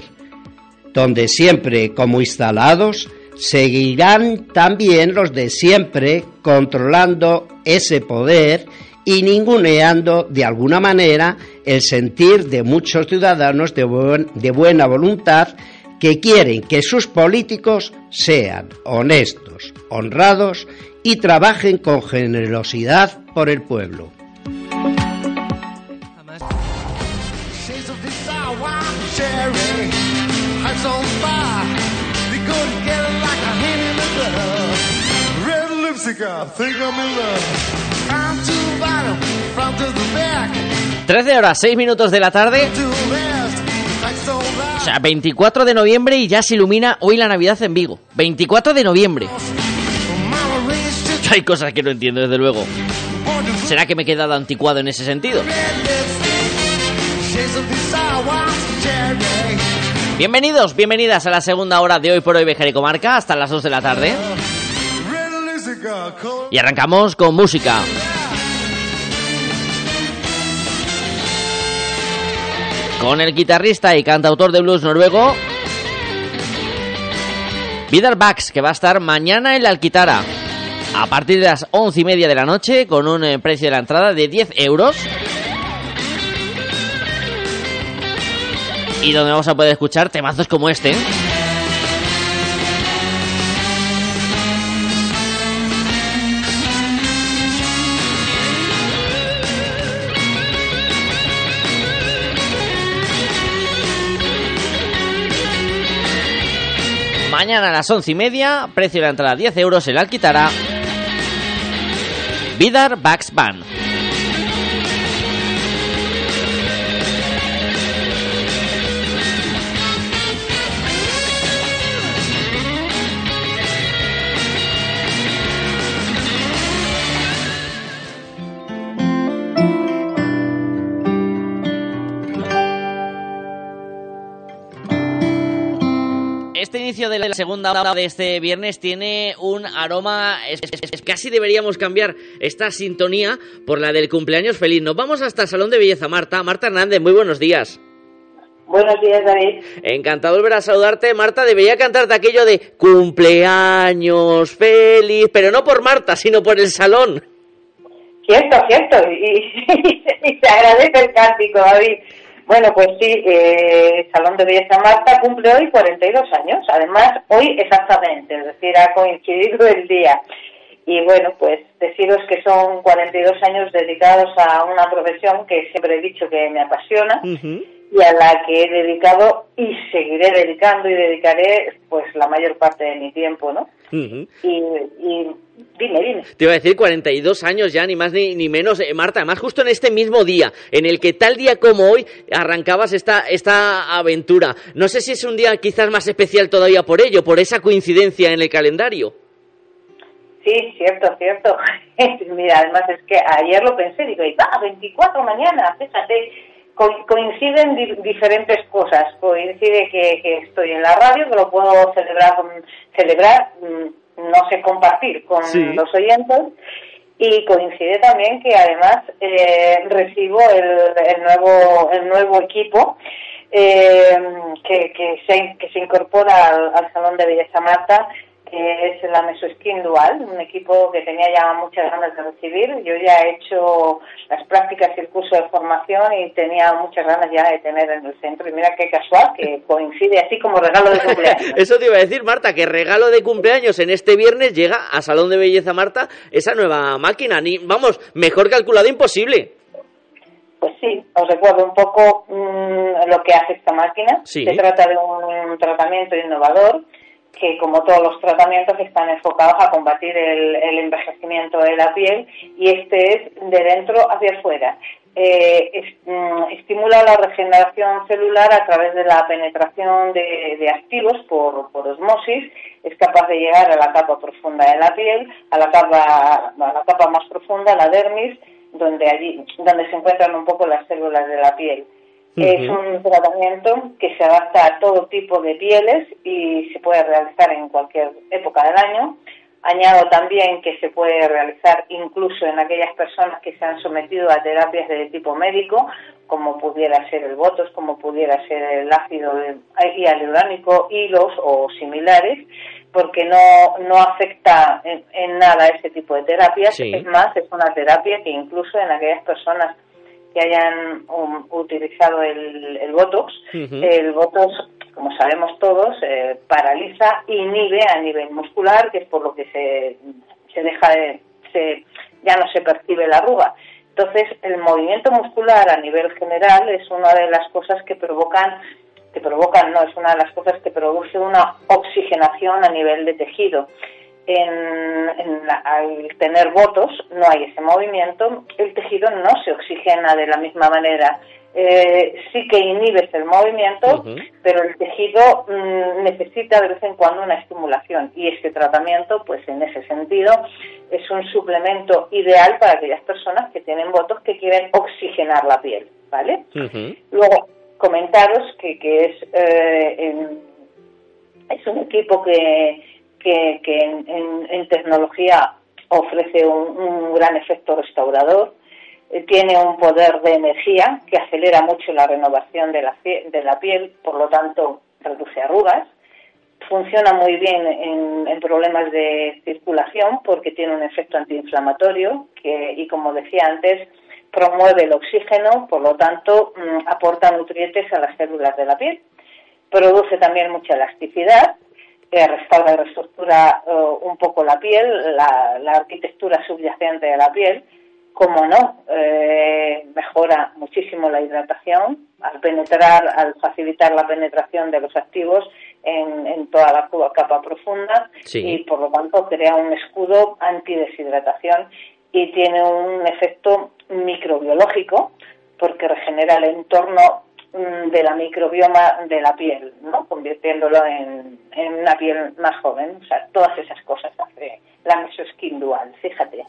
donde siempre como instalados seguirán también los de siempre controlando ese poder y ninguneando de alguna manera el sentir de muchos ciudadanos de, de buena voluntad que quieren que sus políticos sean honestos, honrados y trabajen con generosidad por el pueblo. Think I'm in love. I'm to the bottom, front to the back. 13 horas, 6 minutos de la tarde. The like. O sea, 24 de noviembre y ya se ilumina hoy la Navidad en Vigo. 24 de noviembre. Hay cosas que no entiendo, desde luego. ¿Será que me he quedado anticuado en ese sentido? Bienvenidos, bienvenidas a la segunda hora de hoy por hoy Bejar y Comarca, hasta las 2 de la tarde. Y arrancamos con música. Con el guitarrista y cantautor de blues noruego, Vidar Bax, que va a estar mañana en la Alquitara. A partir de las once y media de la noche, con un eh, precio de la entrada de 10 euros. Y donde vamos a poder escuchar temazos como este. Mañana a las once y media, precio de la entrada 10 euros en la Alquitara. Vidar Bax Band. Inicio de la segunda hora de este viernes tiene un aroma. es- es- es- casi deberíamos cambiar esta sintonía por la del cumpleaños feliz. Nos vamos hasta el Salón de Belleza Marta. Marta Hernández, muy buenos días. Buenos días, David. Encantado de volver a saludarte. Marta, debería cantarte aquello de cumpleaños feliz, pero no por Marta, sino por el salón. Cierto, cierto. Y, y se agradece el cántico, David. Bueno, pues sí, eh, Salón de Belleza Marta cumple hoy 42 años. Además, hoy exactamente, es decir, ha coincidido el día. Y bueno, pues deciros que son 42 años dedicados a una profesión que siempre he dicho que me apasiona y a la que he dedicado y seguiré dedicando y dedicaré pues la mayor parte de mi tiempo, ¿no? Y, y dime, dime. Te iba a decir 42 años ya, ni más ni, ni menos. Eh, Marta, además justo en este mismo día, en el que tal día como hoy arrancabas esta, esta aventura. No sé si es un día quizás más especial todavía por ello, por esa coincidencia en el calendario. Sí, cierto, cierto. Mira, además es que ayer lo pensé, digo, y va, 24 mañana, fíjate, co- coinciden di- diferentes cosas. Coincide que, que estoy en la radio, que lo puedo celebrar, celebrar mm, no sé, compartir con Sí. los oyentes. Y coincide también que además eh, recibo el, el nuevo el nuevo equipo eh, que, que, se, que se incorpora al, al Salón de Belleza Marta, que es la Mesoskin Dual, un equipo que tenía ya muchas ganas de recibir. Yo ya he hecho las prácticas y el curso de formación y tenía muchas ganas ya de tener en el centro. Y mira qué casual que coincide así como regalo de cumpleaños. Eso te iba a decir, Marta, que regalo de cumpleaños en este viernes llega a Salón de Belleza Marta esa nueva máquina. Ni, vamos, mejor calculado imposible. Pues sí, os recuerdo un poco mm, lo que hace esta máquina. Sí. Se trata de un tratamiento innovador que, como todos los tratamientos, están enfocados a combatir el, el envejecimiento de la piel y este es de dentro hacia afuera. Eh, mm, estimula la regeneración celular a través de la penetración de, de activos por, por osmosis. Es capaz de llegar a la capa profunda de la piel, a la capa, a la capa más profunda, la dermis, donde allí donde se encuentran un poco las células de la piel. Es un tratamiento que se adapta a todo tipo de pieles y se puede realizar en cualquier época del año. Añado también que se puede realizar incluso en aquellas personas que se han sometido a terapias de tipo médico, como pudiera ser el botox, como pudiera ser el ácido hialurónico, hilos o similares, porque no, no afecta en, en nada este tipo de terapias. Sí. Es más, es una terapia que incluso en aquellas personas que hayan um, utilizado el, el Botox, el Botox, como sabemos todos, eh, paraliza, inhibe a nivel muscular, que es por lo que se, se deja de, se, ya no se percibe la arruga. Entonces, el movimiento muscular a nivel general es una de las cosas que provocan, que provocan, no, es una de las cosas que produce una oxigenación a nivel de tejido. En, en la- al tener votos, no hay ese movimiento, el tejido no se oxigena de la misma manera. Eh, sí que inhibes el movimiento, pero el tejido mm, necesita de vez en cuando una estimulación y este tratamiento, pues en ese sentido, es un suplemento ideal para aquellas personas que tienen votos que quieren oxigenar la piel, ¿vale? Luego, comentaros que, que es, eh, es un equipo que, que, en, tecnología ofrece un gran efecto restaurador, eh, tiene un poder de energía que acelera mucho la renovación de la, piel, por lo tanto reduce arrugas. Funciona muy bien en, problemas de circulación porque tiene un efecto antiinflamatorio que, y como decía antes, promueve el oxígeno, por lo tanto mm, aporta nutrientes a las células de la piel. Produce también mucha elasticidad, que restaura y reestructura eh, un poco la piel, la arquitectura subyacente de la piel. Como no, eh, mejora muchísimo la hidratación al penetrar, al facilitar la penetración de los activos en, toda la capa profunda y por lo tanto crea un escudo antideshidratación y tiene un efecto microbiológico porque regenera el entorno de la microbioma de la piel, ¿no? convirtiéndolo en, en una piel más joven. O sea, todas esas cosas hace la Mesoskin Dual, fíjate.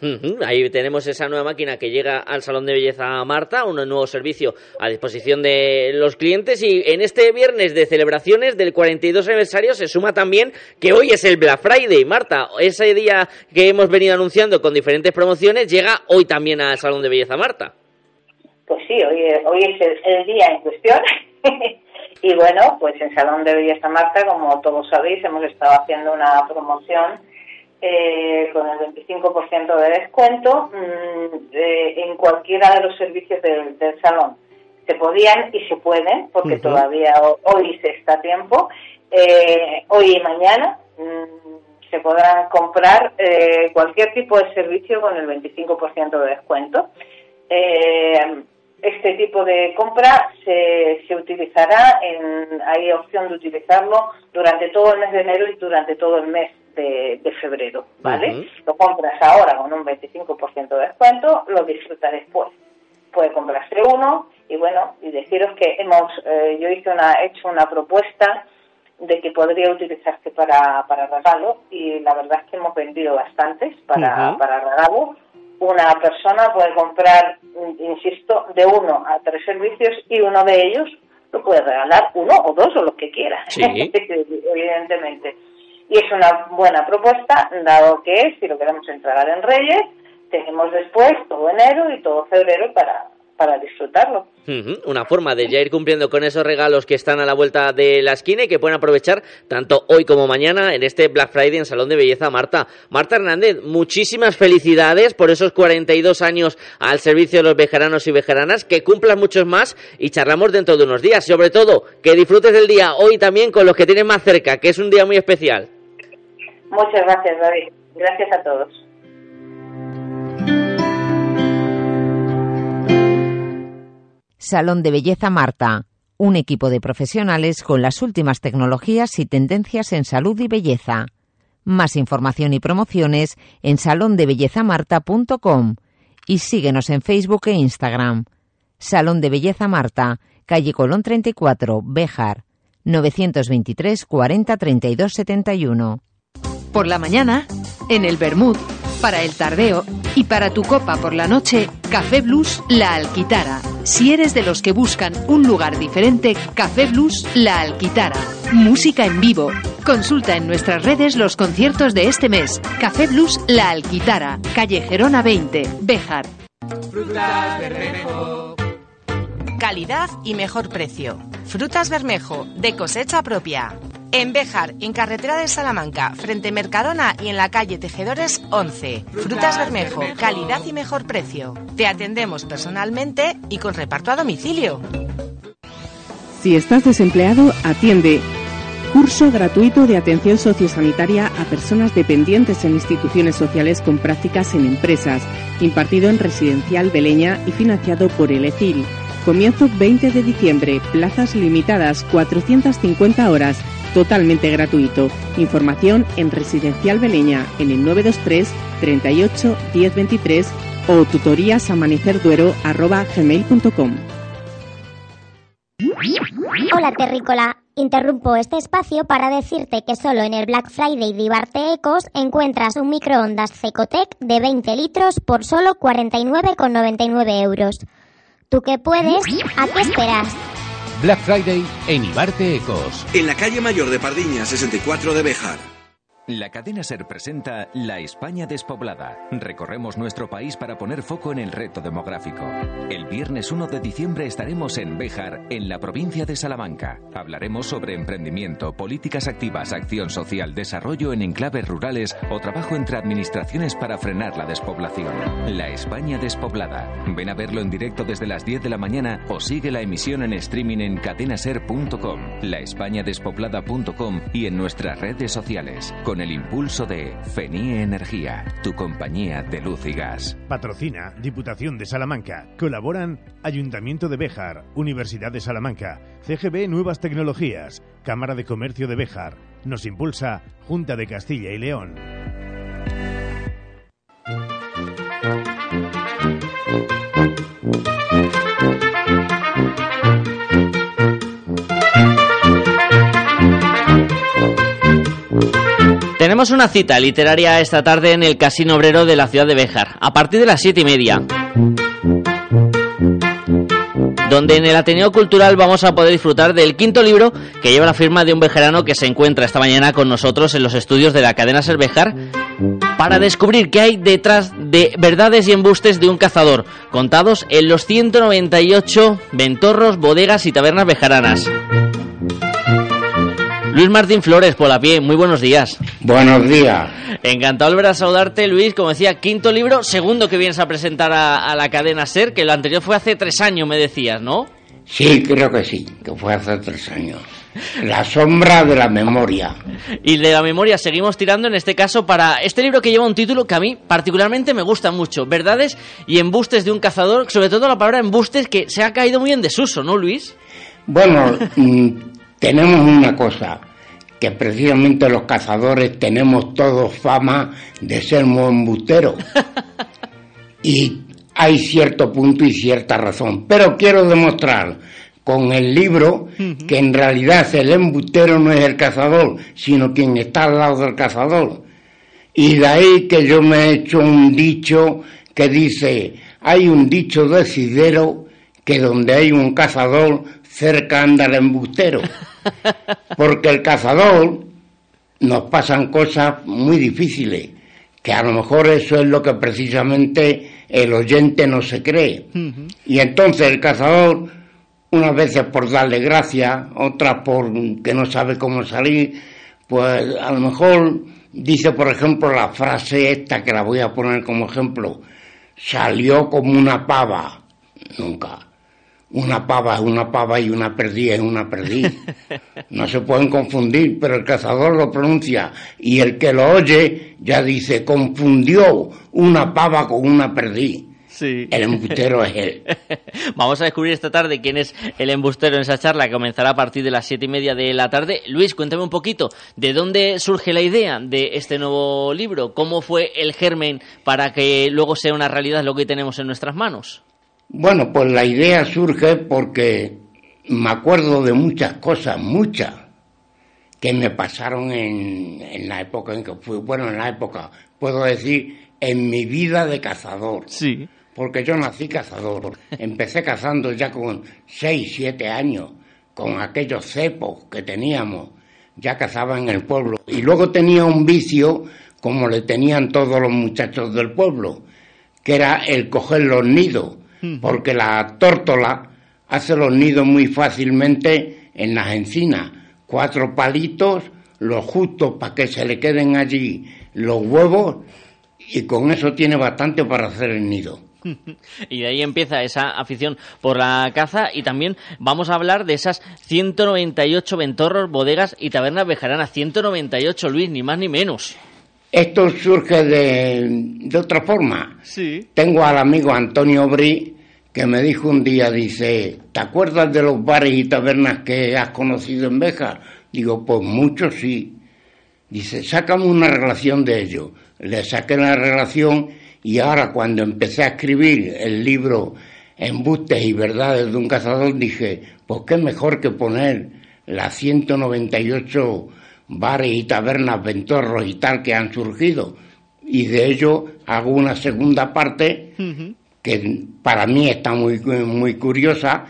Ahí tenemos esa nueva máquina que llega al Salón de Belleza Marta, un nuevo servicio a disposición de los clientes y en este viernes de celebraciones del 42 aniversario se suma también que hoy es el Black Friday, Marta, ese día que hemos venido anunciando con diferentes promociones llega hoy también al Salón de Belleza Marta. Pues sí, hoy, hoy es el día en cuestión. y bueno, pues en Salón de Belleza Marta, como todos sabéis, hemos estado haciendo una promoción eh, con el 25% de descuento mm, en cualquiera de los servicios del, salón. Se podían y se pueden, porque todavía hoy se está a tiempo, eh, hoy y mañana mm, se podrán comprar eh, cualquier tipo de servicio con el 25% de descuento. Este tipo de compra se, se utilizará, en, hay opción de utilizarlo durante todo el mes de enero y durante todo el mes de, febrero, ¿vale? Lo compras ahora con un 25% de descuento, lo disfrutas después. Puede comprarse uno y bueno, y deciros que hemos, eh, yo hice una, he hecho una propuesta de que podría utilizarse para, para regalo y la verdad es que hemos vendido bastantes para, para regalo. Una persona puede comprar, insisto, de uno a tres servicios y uno de ellos lo puede regalar uno o dos o los que quiera, evidentemente. Y es una buena propuesta, dado que si lo queremos entrar en Reyes, tenemos después todo enero y todo febrero para, para disfrutarlo. Una forma de ya ir cumpliendo con esos regalos que están a la vuelta de la esquina y que pueden aprovechar tanto hoy como mañana en este Black Friday en Salón de Belleza Marta. Marta Hernández, muchísimas felicidades por esos 42 años al servicio de los vejeranos y vejeranas, que cumplan muchos más y charlamos dentro de unos días. Sobre todo, que disfrutes del día hoy también con los que tienes más cerca, que es un día muy especial. Muchas gracias, David. Gracias a todos. Salón de Belleza Marta, un equipo de profesionales con las últimas tecnologías y tendencias en salud y belleza. Más información y promociones en salondebellezamarta.com y síguenos en Facebook e Instagram. Salón de Belleza Marta, calle Colón 34, Béjar, 923 40 32 71. Por la mañana, en el Bermud, para el tardeo y para tu copa por la noche, Café Blues La Alquitara. Si eres de los que buscan un lugar diferente, Café Blues La Alquitara. Música en vivo. Consulta en nuestras redes los conciertos de este mes. Café Blues La Alquitara, calle Gerona 20, Béjar. Frutas Bermejo. Calidad y mejor precio. Frutas Bermejo, de cosecha propia. En Béjar, en carretera de Salamanca, frente Mercadona y en la calle Tejedores 11. Frutas Bermejo, calidad y mejor precio. Te atendemos personalmente y con reparto a domicilio. Si estás desempleado, atiende. Curso gratuito de atención sociosanitaria a personas dependientes en instituciones sociales con prácticas en empresas, impartido en Residencial Beleña y financiado por el ECIL. Comienzo 20 de diciembre, plazas limitadas, 450 horas totalmente gratuito. Información en Residencial Beleña en el 923 38 1023 o tutorías amanecerduero.com. Hola Terrícola, interrumpo este espacio para decirte que solo en el Black Friday de Ibarte Ecos encuentras un microondas Cecotec de 20 litros por solo 49,99 euros. ¿Tú qué puedes? ¿A qué esperas? Black Friday en Ibarte Ecos. En la calle mayor de Pardiña, 64 de Béjar. La cadena Ser presenta La España despoblada. Recorremos nuestro país para poner foco en el reto demográfico. El viernes 1 de diciembre estaremos en Béjar, en la provincia de Salamanca. Hablaremos sobre emprendimiento, políticas activas, acción social, desarrollo en enclaves rurales o trabajo entre administraciones para frenar la despoblación. La España despoblada. Ven a verlo en directo desde las 10 de la mañana o sigue la emisión en streaming en cadenaser.com, laespañadespoblada.com y en nuestras redes sociales el impulso de FENIE Energía, tu compañía de luz y gas. Patrocina Diputación de Salamanca. Colaboran Ayuntamiento de Béjar, Universidad de Salamanca, CGB Nuevas Tecnologías, Cámara de Comercio de Béjar. Nos impulsa Junta de Castilla y León. Tenemos una cita literaria esta tarde en el Casino Obrero de la ciudad de Béjar, a partir de las siete y media. Donde en el Ateneo Cultural vamos a poder disfrutar del quinto libro que lleva la firma de un bejarano que se encuentra esta mañana con nosotros en los estudios de la cadena Ser Béjar para descubrir qué hay detrás de verdades y embustes de un cazador, contados en los 198 ventorros, bodegas y tabernas bejaranas. Luis Martín Flores, por la pie, muy buenos días. Buenos días. Encantado de volver a saludarte, Luis. Como decía, quinto libro, segundo que vienes a presentar a, a la cadena SER, que lo anterior fue hace tres años, me decías, ¿no? Sí, creo que sí, que fue hace tres años. La sombra de la memoria. Y de la memoria seguimos tirando en este caso para este libro que lleva un título que a mí particularmente me gusta mucho. Verdades y embustes de un cazador, sobre todo la palabra embustes que se ha caído muy en desuso, ¿no, Luis? Bueno, tenemos una cosa, que precisamente los cazadores tenemos todos fama de ser muy embusteros. y hay cierto punto y cierta razón. Pero quiero demostrar con el libro que en realidad el embustero no es el cazador, sino quien está al lado del cazador. Y de ahí que yo me he hecho un dicho que dice, hay un dicho decidero que donde hay un cazador, cerca anda el embustero. Porque el cazador nos pasan cosas muy difíciles, que a lo mejor eso es lo que precisamente el oyente no se cree. Y entonces el cazador, unas veces por darle gracia, otras por que no sabe cómo salir, pues a lo mejor dice, por ejemplo, la frase esta que la voy a poner como ejemplo, salió como una pava. Nunca. Una pava es una pava y una perdiz es una perdiz. No se pueden confundir, pero el cazador lo pronuncia y el que lo oye ya dice, confundió una pava con una perdiz. Sí. El embustero es él. Vamos a descubrir esta tarde quién es el embustero en esa charla que comenzará a partir de las siete y media de la tarde. Luis, cuéntame un poquito de dónde surge la idea de este nuevo libro, cómo fue el germen para que luego sea una realidad lo que tenemos en nuestras manos. Bueno, pues la idea surge porque me acuerdo de muchas cosas, muchas, que me pasaron en, en la época en que fui, bueno, en la época, puedo decir, en mi vida de cazador. Sí. Porque yo nací cazador. Empecé cazando ya con 6, 7 años, con aquellos cepos que teníamos. Ya cazaba en el pueblo. Y luego tenía un vicio, como le tenían todos los muchachos del pueblo, que era el coger los nidos porque la tórtola hace los nidos muy fácilmente en las encinas. Cuatro palitos, los justos para que se le queden allí los huevos y con eso tiene bastante para hacer el nido. Y de ahí empieza esa afición por la caza y también vamos a hablar de esas 198 ventorros, bodegas y tabernas bejaranas. 198, Luis, ni más ni menos. Esto surge de, de otra forma. Sí. Tengo al amigo Antonio Bri que me dijo un día, dice, ¿te acuerdas de los bares y tabernas que has conocido en Beja? Digo, pues muchos sí. Dice, sácame una relación de ello. Le saqué la relación y ahora cuando empecé a escribir el libro Embustes y Verdades de un Cazador, dije, pues qué mejor que poner las 198 bares y tabernas, ventorros y tal que han surgido. Y de ello hago una segunda parte que para mí está muy, muy curiosa,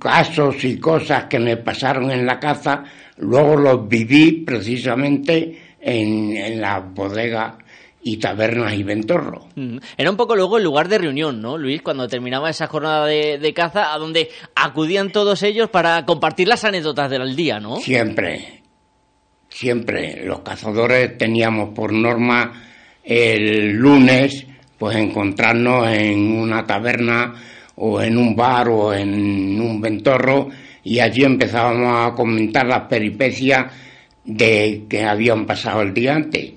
casos y cosas que me pasaron en la caza, luego los viví precisamente en, en la bodega y tabernas y ventorro. Mm. Era un poco luego el lugar de reunión, ¿no, Luis? Cuando terminaba esa jornada de, de caza, a donde acudían todos ellos para compartir las anécdotas del día, ¿no? Siempre, siempre. Los cazadores teníamos por norma el lunes, pues encontrarnos en una taberna o en un bar o en un ventorro y allí empezábamos a comentar las peripecias de que habían pasado el día antes.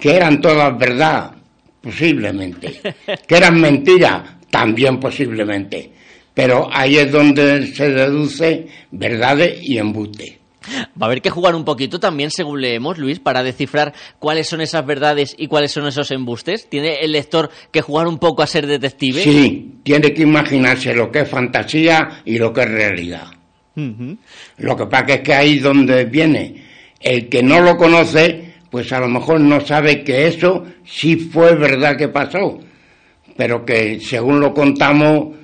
Que eran todas verdad, posiblemente. Que eran mentiras, también posiblemente. Pero ahí es donde se deduce verdades y embustes. Va a haber que jugar un poquito también, según leemos, Luis, para descifrar cuáles son esas verdades y cuáles son esos embustes. ¿Tiene el lector que jugar un poco a ser detective? Sí, tiene que imaginarse lo que es fantasía y lo que es realidad. Lo que pasa es que ahí es donde viene. El que no lo conoce, pues a lo mejor no sabe que eso sí fue verdad que pasó, pero que según lo contamos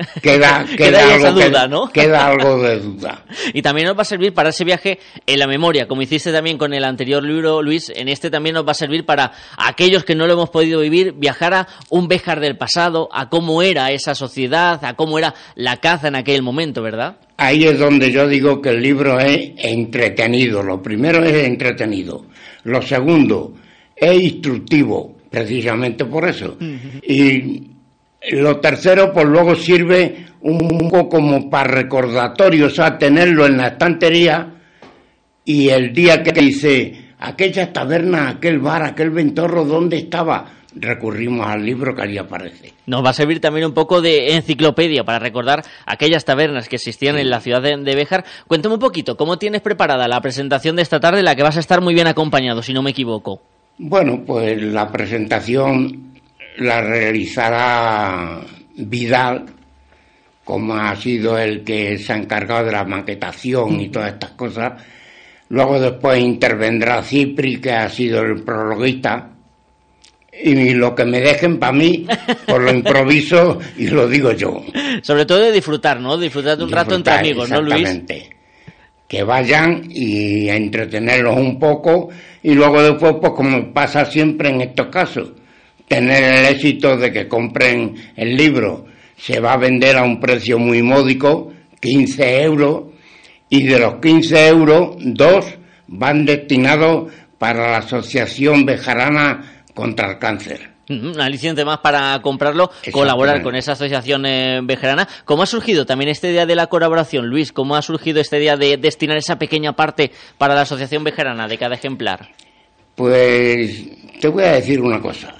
queda, queda, algo, esa duda, ¿no? queda algo de duda. Y también nos va a servir para ese viaje en la memoria, como hiciste también con el anterior libro, Luis. En este también nos va a servir para aquellos que no lo hemos podido vivir, viajar a un Béjar del pasado, a cómo era esa sociedad, a cómo era la caza en aquel momento, ¿verdad? Ahí es donde yo digo que el libro es entretenido. Lo primero es entretenido. Lo segundo es instructivo, precisamente por eso. Y lo tercero, pues luego sirve un poco como para recordatorio, o sea, tenerlo en la estantería y el día que dice, aquella taberna, aquel bar, aquel ventorro, ¿dónde estaba? Recurrimos al libro que allí aparece. Nos va a servir también un poco de enciclopedia para recordar aquellas tabernas que existían en la ciudad de, de Béjar. Cuéntame un poquito, ¿cómo tienes preparada la presentación de esta tarde, en la que vas a estar muy bien acompañado, si no me equivoco? Bueno, pues la presentación la realizará Vidal, como ha sido el que se ha encargado de la maquetación y todas estas cosas. Luego después intervendrá Cipri, que ha sido el prologuista. Y lo que me dejen para mí, por lo improviso y lo digo yo. Sobre todo de disfrutar, ¿no? Disfrutar de un rato entre amigos, ¿no, Luis? exactamente. Que vayan y a entretenerlos un poco y luego después, pues como pasa siempre en estos casos, tener el éxito de que compren el libro. Se va a vender a un precio muy módico, 15 euros, y de los 15 euros, dos van destinados para la Asociación Bejarana contra el Cáncer. Un aliciente más para comprarlo, colaborar con esa asociación eh, vejerana. ¿Cómo ha surgido también este día de la colaboración, Luis? ¿Cómo ha surgido este día de destinar esa pequeña parte para la asociación vejerana de cada ejemplar? Pues te voy a decir una cosa.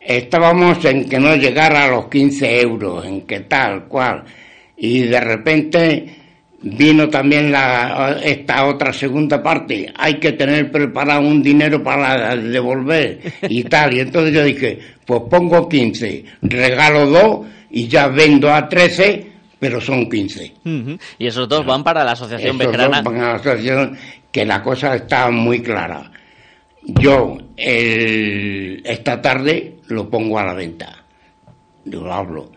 Estábamos en que no llegara a los 15 euros, en que tal, cual. Y de repente vino también la, esta otra segunda parte. Hay que tener preparado un dinero para devolver y tal. Y entonces yo dije, pues pongo 15, regalo dos y ya vendo a 13, pero son 15. Ujú. Y esos dos van para la asociación Esos vejerana. dos van a la asociación, que la cosa está muy clara. Yo el- esta tarde lo pongo a la venta, yo lo hablo.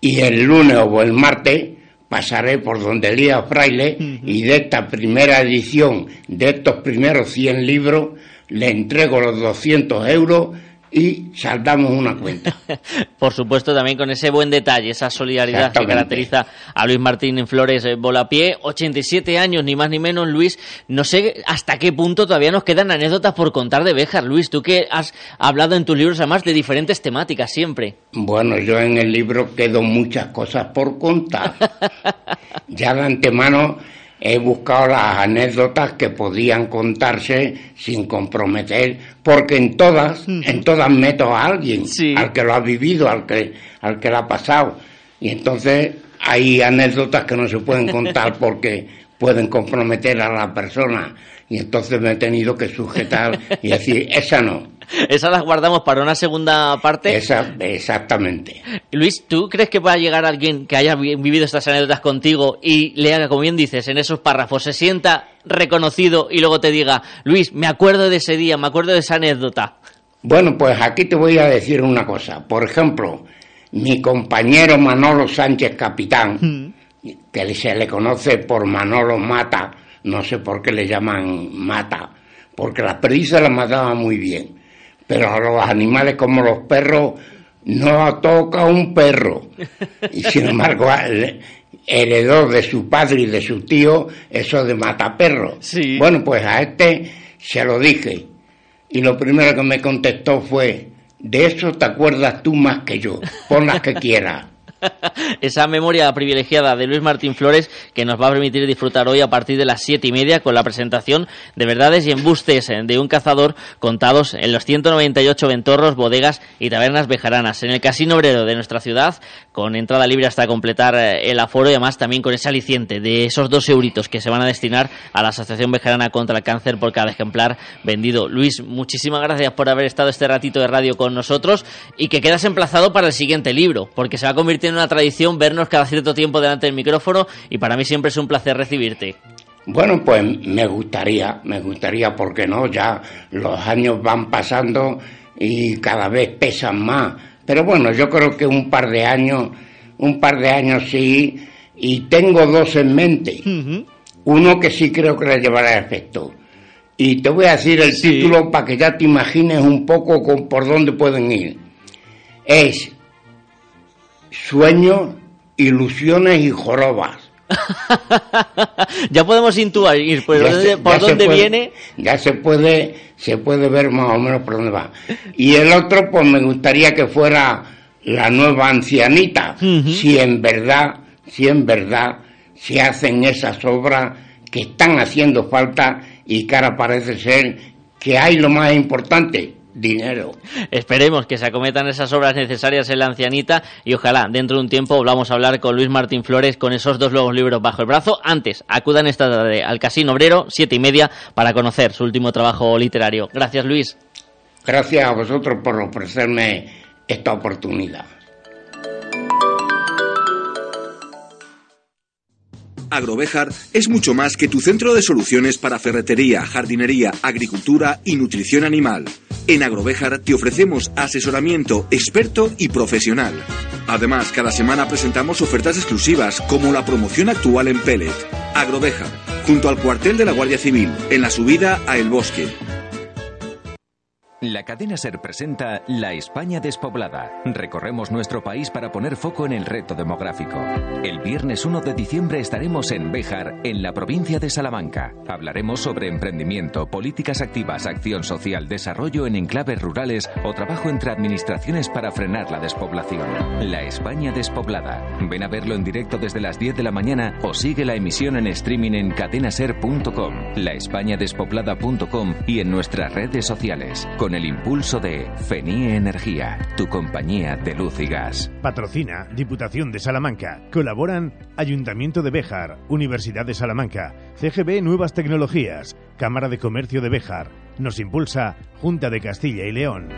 Y el lunes o el martes pasaré por donde Elías Fraile y de esta primera edición, de estos primeros 100 libros, le entrego los 200 euros y saldamos una cuenta. Por supuesto, también con ese buen detalle, esa solidaridad que caracteriza a Luis Martín Flores eh, Volapié. 87 años, ni más ni menos, Luis. No sé hasta qué punto todavía nos quedan anécdotas por contar de Béjar, Luis. Tú que has hablado en tus libros, además, de diferentes temáticas siempre. Bueno, yo en el libro quedo muchas cosas por contar. ya de antemano he buscado las anécdotas que podían contarse sin comprometer, porque en todas, en todas meto a alguien, al que lo ha vivido, al que, al que lo ha pasado. Y entonces hay anécdotas que no se pueden contar porque, pueden comprometer a la persona y entonces me he tenido que sujetar y decir, esa no. Esas las guardamos para una segunda parte. Esa, exactamente. Luis, ¿tú crees que pueda llegar alguien que haya vi- vivido estas anécdotas contigo y le haga, como bien dices, en esos párrafos, se sienta reconocido y luego te diga, Luis, me acuerdo de ese día, me acuerdo de esa anécdota? Bueno, pues aquí te voy a decir una cosa. Por ejemplo, mi compañero Manolo Sánchez Capitán, que se le conoce por Manolo Mata, no sé por qué le llaman Mata, porque las perdices las mataba muy bien, pero a los animales como los perros no toca un perro. Y sin embargo, heredó de su padre y de su tío eso de mataperros. Bueno, pues a este se lo dije. Y lo primero que me contestó fue, de eso te acuerdas tú más que yo, pon las que quieras. Esa memoria privilegiada de Luis Martín Flores que nos va a permitir disfrutar hoy a partir de las siete y media con la presentación de verdades y embustes eh, de un cazador contados en los 198 ventorros, bodegas y tabernas bejaranas en el Casino Obrero de nuestra ciudad con entrada libre hasta completar eh, el aforo y además también con ese aliciente de esos dos euritos que se van a destinar a la Asociación Bejarana contra el Cáncer por cada ejemplar vendido. Luis, muchísimas gracias por haber estado este ratito de radio con nosotros y que quedas emplazado para el siguiente libro, porque se va a convertir en una tradición vernos cada cierto tiempo delante del micrófono y para mí siempre es un placer recibirte. Bueno, pues me gustaría, me gustaría, porque no, ya los años van pasando y cada vez pesan más. Pero bueno, yo creo que un par de años, un par de años sí, y tengo dos en mente. Uno que sí creo que le llevará a efecto. Y te voy a decir el título para que ya te imagines un poco con por dónde pueden ir. Es Sueños, ilusiones y jorobas. ya podemos intuir por Ya dónde, se- por dónde puede- viene. Ya se puede, se puede ver más o menos por dónde va. Y el otro, pues me gustaría que fuera la nueva ancianita, si en verdad, si en verdad se hacen esas obras que están haciendo falta y que ahora parece ser que hay lo más importante, dinero. Esperemos que se acometan esas obras necesarias en la ancianita y ojalá dentro de un tiempo volvamos a hablar con Luis Martín Flores con esos dos nuevos libros bajo el brazo. Antes, acudan esta tarde al Casino Obrero, siete y media, para conocer su último trabajo literario. Gracias, Luis. Gracias a vosotros por ofrecerme esta oportunidad. Agrovejar es mucho más que tu centro de soluciones para ferretería, jardinería, agricultura y nutrición animal. En Agrovejar te ofrecemos asesoramiento experto y profesional. Además, cada semana presentamos ofertas exclusivas como la promoción actual en Pellet. Agrovejar, junto al cuartel de la Guardia Civil, en la subida a El Bosque. La cadena Ser presenta La España despoblada. Recorremos nuestro país para poner foco en el reto demográfico. El viernes 1 de diciembre estaremos en Béjar, en la provincia de Salamanca. Hablaremos sobre emprendimiento, políticas activas, acción social, desarrollo en enclaves rurales o trabajo entre administraciones para frenar la despoblación. La España despoblada. Ven a verlo en directo desde las 10 de la mañana o sigue la emisión en streaming en cadenaser.com, laespañadespoblada.com y en nuestras redes sociales. El impulso de FENIE Energía, tu compañía de luz y gas. Patrocina Diputación de Salamanca. Colaboran Ayuntamiento de Béjar, Universidad de Salamanca, CGB Nuevas Tecnologías, Cámara de Comercio de Béjar. Nos impulsa Junta de Castilla y León.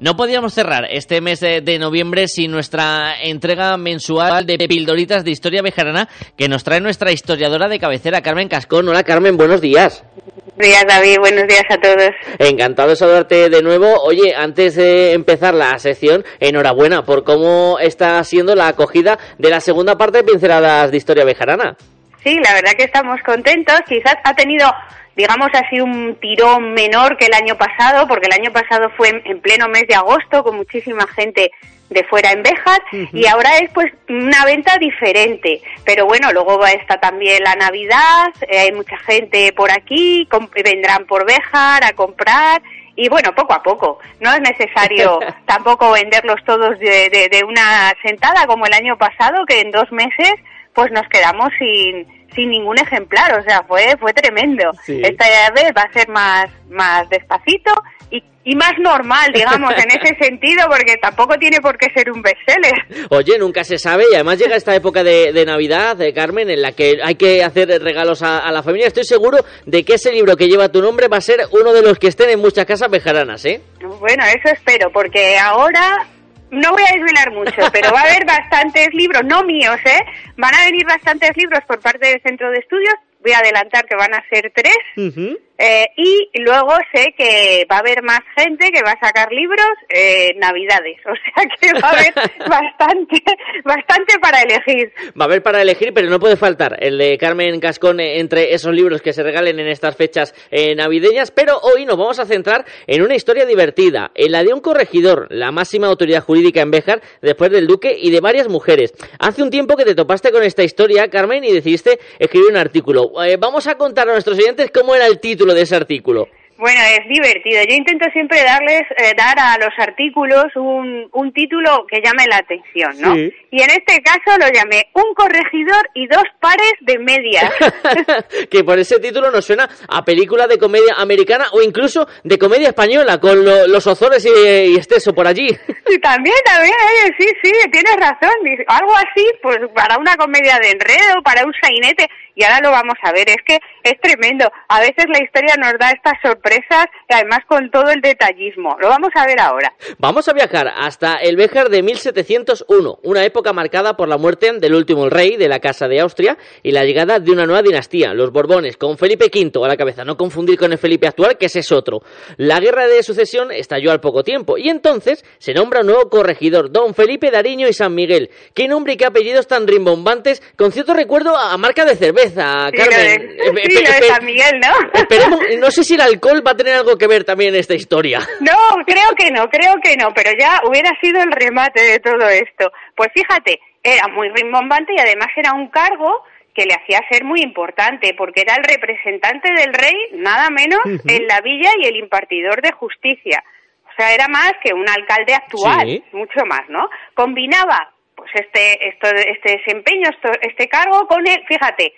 No podíamos cerrar este mes de, de noviembre sin nuestra entrega mensual de pildoritas de historia bejarana que nos trae nuestra historiadora de cabecera, Carmen Cascón. Hola, Carmen, buenos días. Buenos días, David. Buenos días a todos. Encantado de saludarte de nuevo. Oye, antes de empezar la sección, enhorabuena por cómo está siendo la acogida de la segunda parte de Pinceladas de Historia Bejarana. Sí, la verdad que estamos contentos. Quizás ha tenido, digamos así, un tirón menor que el año pasado, porque el año pasado fue en, en pleno mes de agosto con muchísima gente de fuera en Béjar y ahora es pues una venta diferente. Pero bueno, luego va está también la Navidad, eh, hay mucha gente por aquí, vendrán por Béjar a comprar y bueno, poco a poco. No es necesario tampoco venderlos todos de, de- de una sentada como el año pasado, que en dos meses pues nos quedamos sin, sin ningún ejemplar. O sea, fue, fue tremendo. Sí. Esta vez va a ser más, más despacito y y más normal, digamos, en ese sentido, porque tampoco tiene por qué ser un bestseller. Oye, nunca se sabe y además llega esta época de, de Navidad, de Carmen, en la que hay que hacer regalos a, a la familia. Estoy seguro de que ese libro que lleva tu nombre va a ser uno de los que estén en muchas casas bejaranas, ¿eh? Bueno, eso espero, porque ahora no voy a desvelar mucho, pero va a haber bastantes libros, no míos, ¿eh? Van a venir bastantes libros por parte del centro de estudios. Voy a adelantar que van a ser tres. Eh, y luego sé que va a haber más gente que va a sacar libros eh, navidades, o sea que va a haber bastante, bastante para elegir. Va a haber para elegir, pero no puede faltar el de Carmen Cascón eh, entre esos libros que se regalen en estas fechas eh, navideñas. Pero hoy nos vamos a centrar en una historia divertida, en la de un corregidor, la máxima autoridad jurídica en Béjar, después del duque y de varias mujeres. Hace un tiempo que te topaste con esta historia, Carmen, y decidiste escribir un artículo. Eh, vamos a contar a nuestros oyentes cómo era el título de ese artículo. Bueno, es divertido. Yo intento siempre darles, eh, dar a los artículos un, un título que llame la atención, ¿no? Sí. Y en este caso lo llamé Un corregidor y dos pares de medias. que por ese título nos suena a película de comedia americana o incluso de comedia española, con lo- los Ozores y, y Esteso por allí. Sí, también, también, oye, sí, sí, tienes razón. Algo así, pues para una comedia de enredo, para un sainete, y ahora lo vamos a ver. Es que es tremendo. A veces la historia nos da estas sorpresas y además con todo el detallismo. Lo vamos a ver ahora. Vamos a viajar hasta el Béjar de 1701, una época marcada por la muerte del último rey de la Casa de Austria y la llegada de una nueva dinastía, los Borbones, con Felipe V a la cabeza, no confundir con el Felipe actual, que ese es otro. La guerra de sucesión estalló al poco tiempo y entonces se nombra un nuevo corregidor, don Felipe Dariño y San Miguel. ¿Qué nombre y qué apellidos tan rimbombantes, con cierto recuerdo a marca de cerveza, Sí, lo Carmen? de, Eh, sí, espe- lo de espe- San Miguel, ¿no? Esperemos, no sé si el alcohol va a tener algo que ver también en esta historia. No, creo que no, creo que no, pero ya hubiera sido el remate de todo esto. Pues fíjate, era muy rimbombante y además era un cargo que le hacía ser muy importante, porque era el representante del rey, nada menos, en la villa y el impartidor de justicia. O sea, era más que un alcalde actual, Sí. mucho más, ¿no? Combinaba pues este, esto, este desempeño, esto- este cargo con el, fíjate,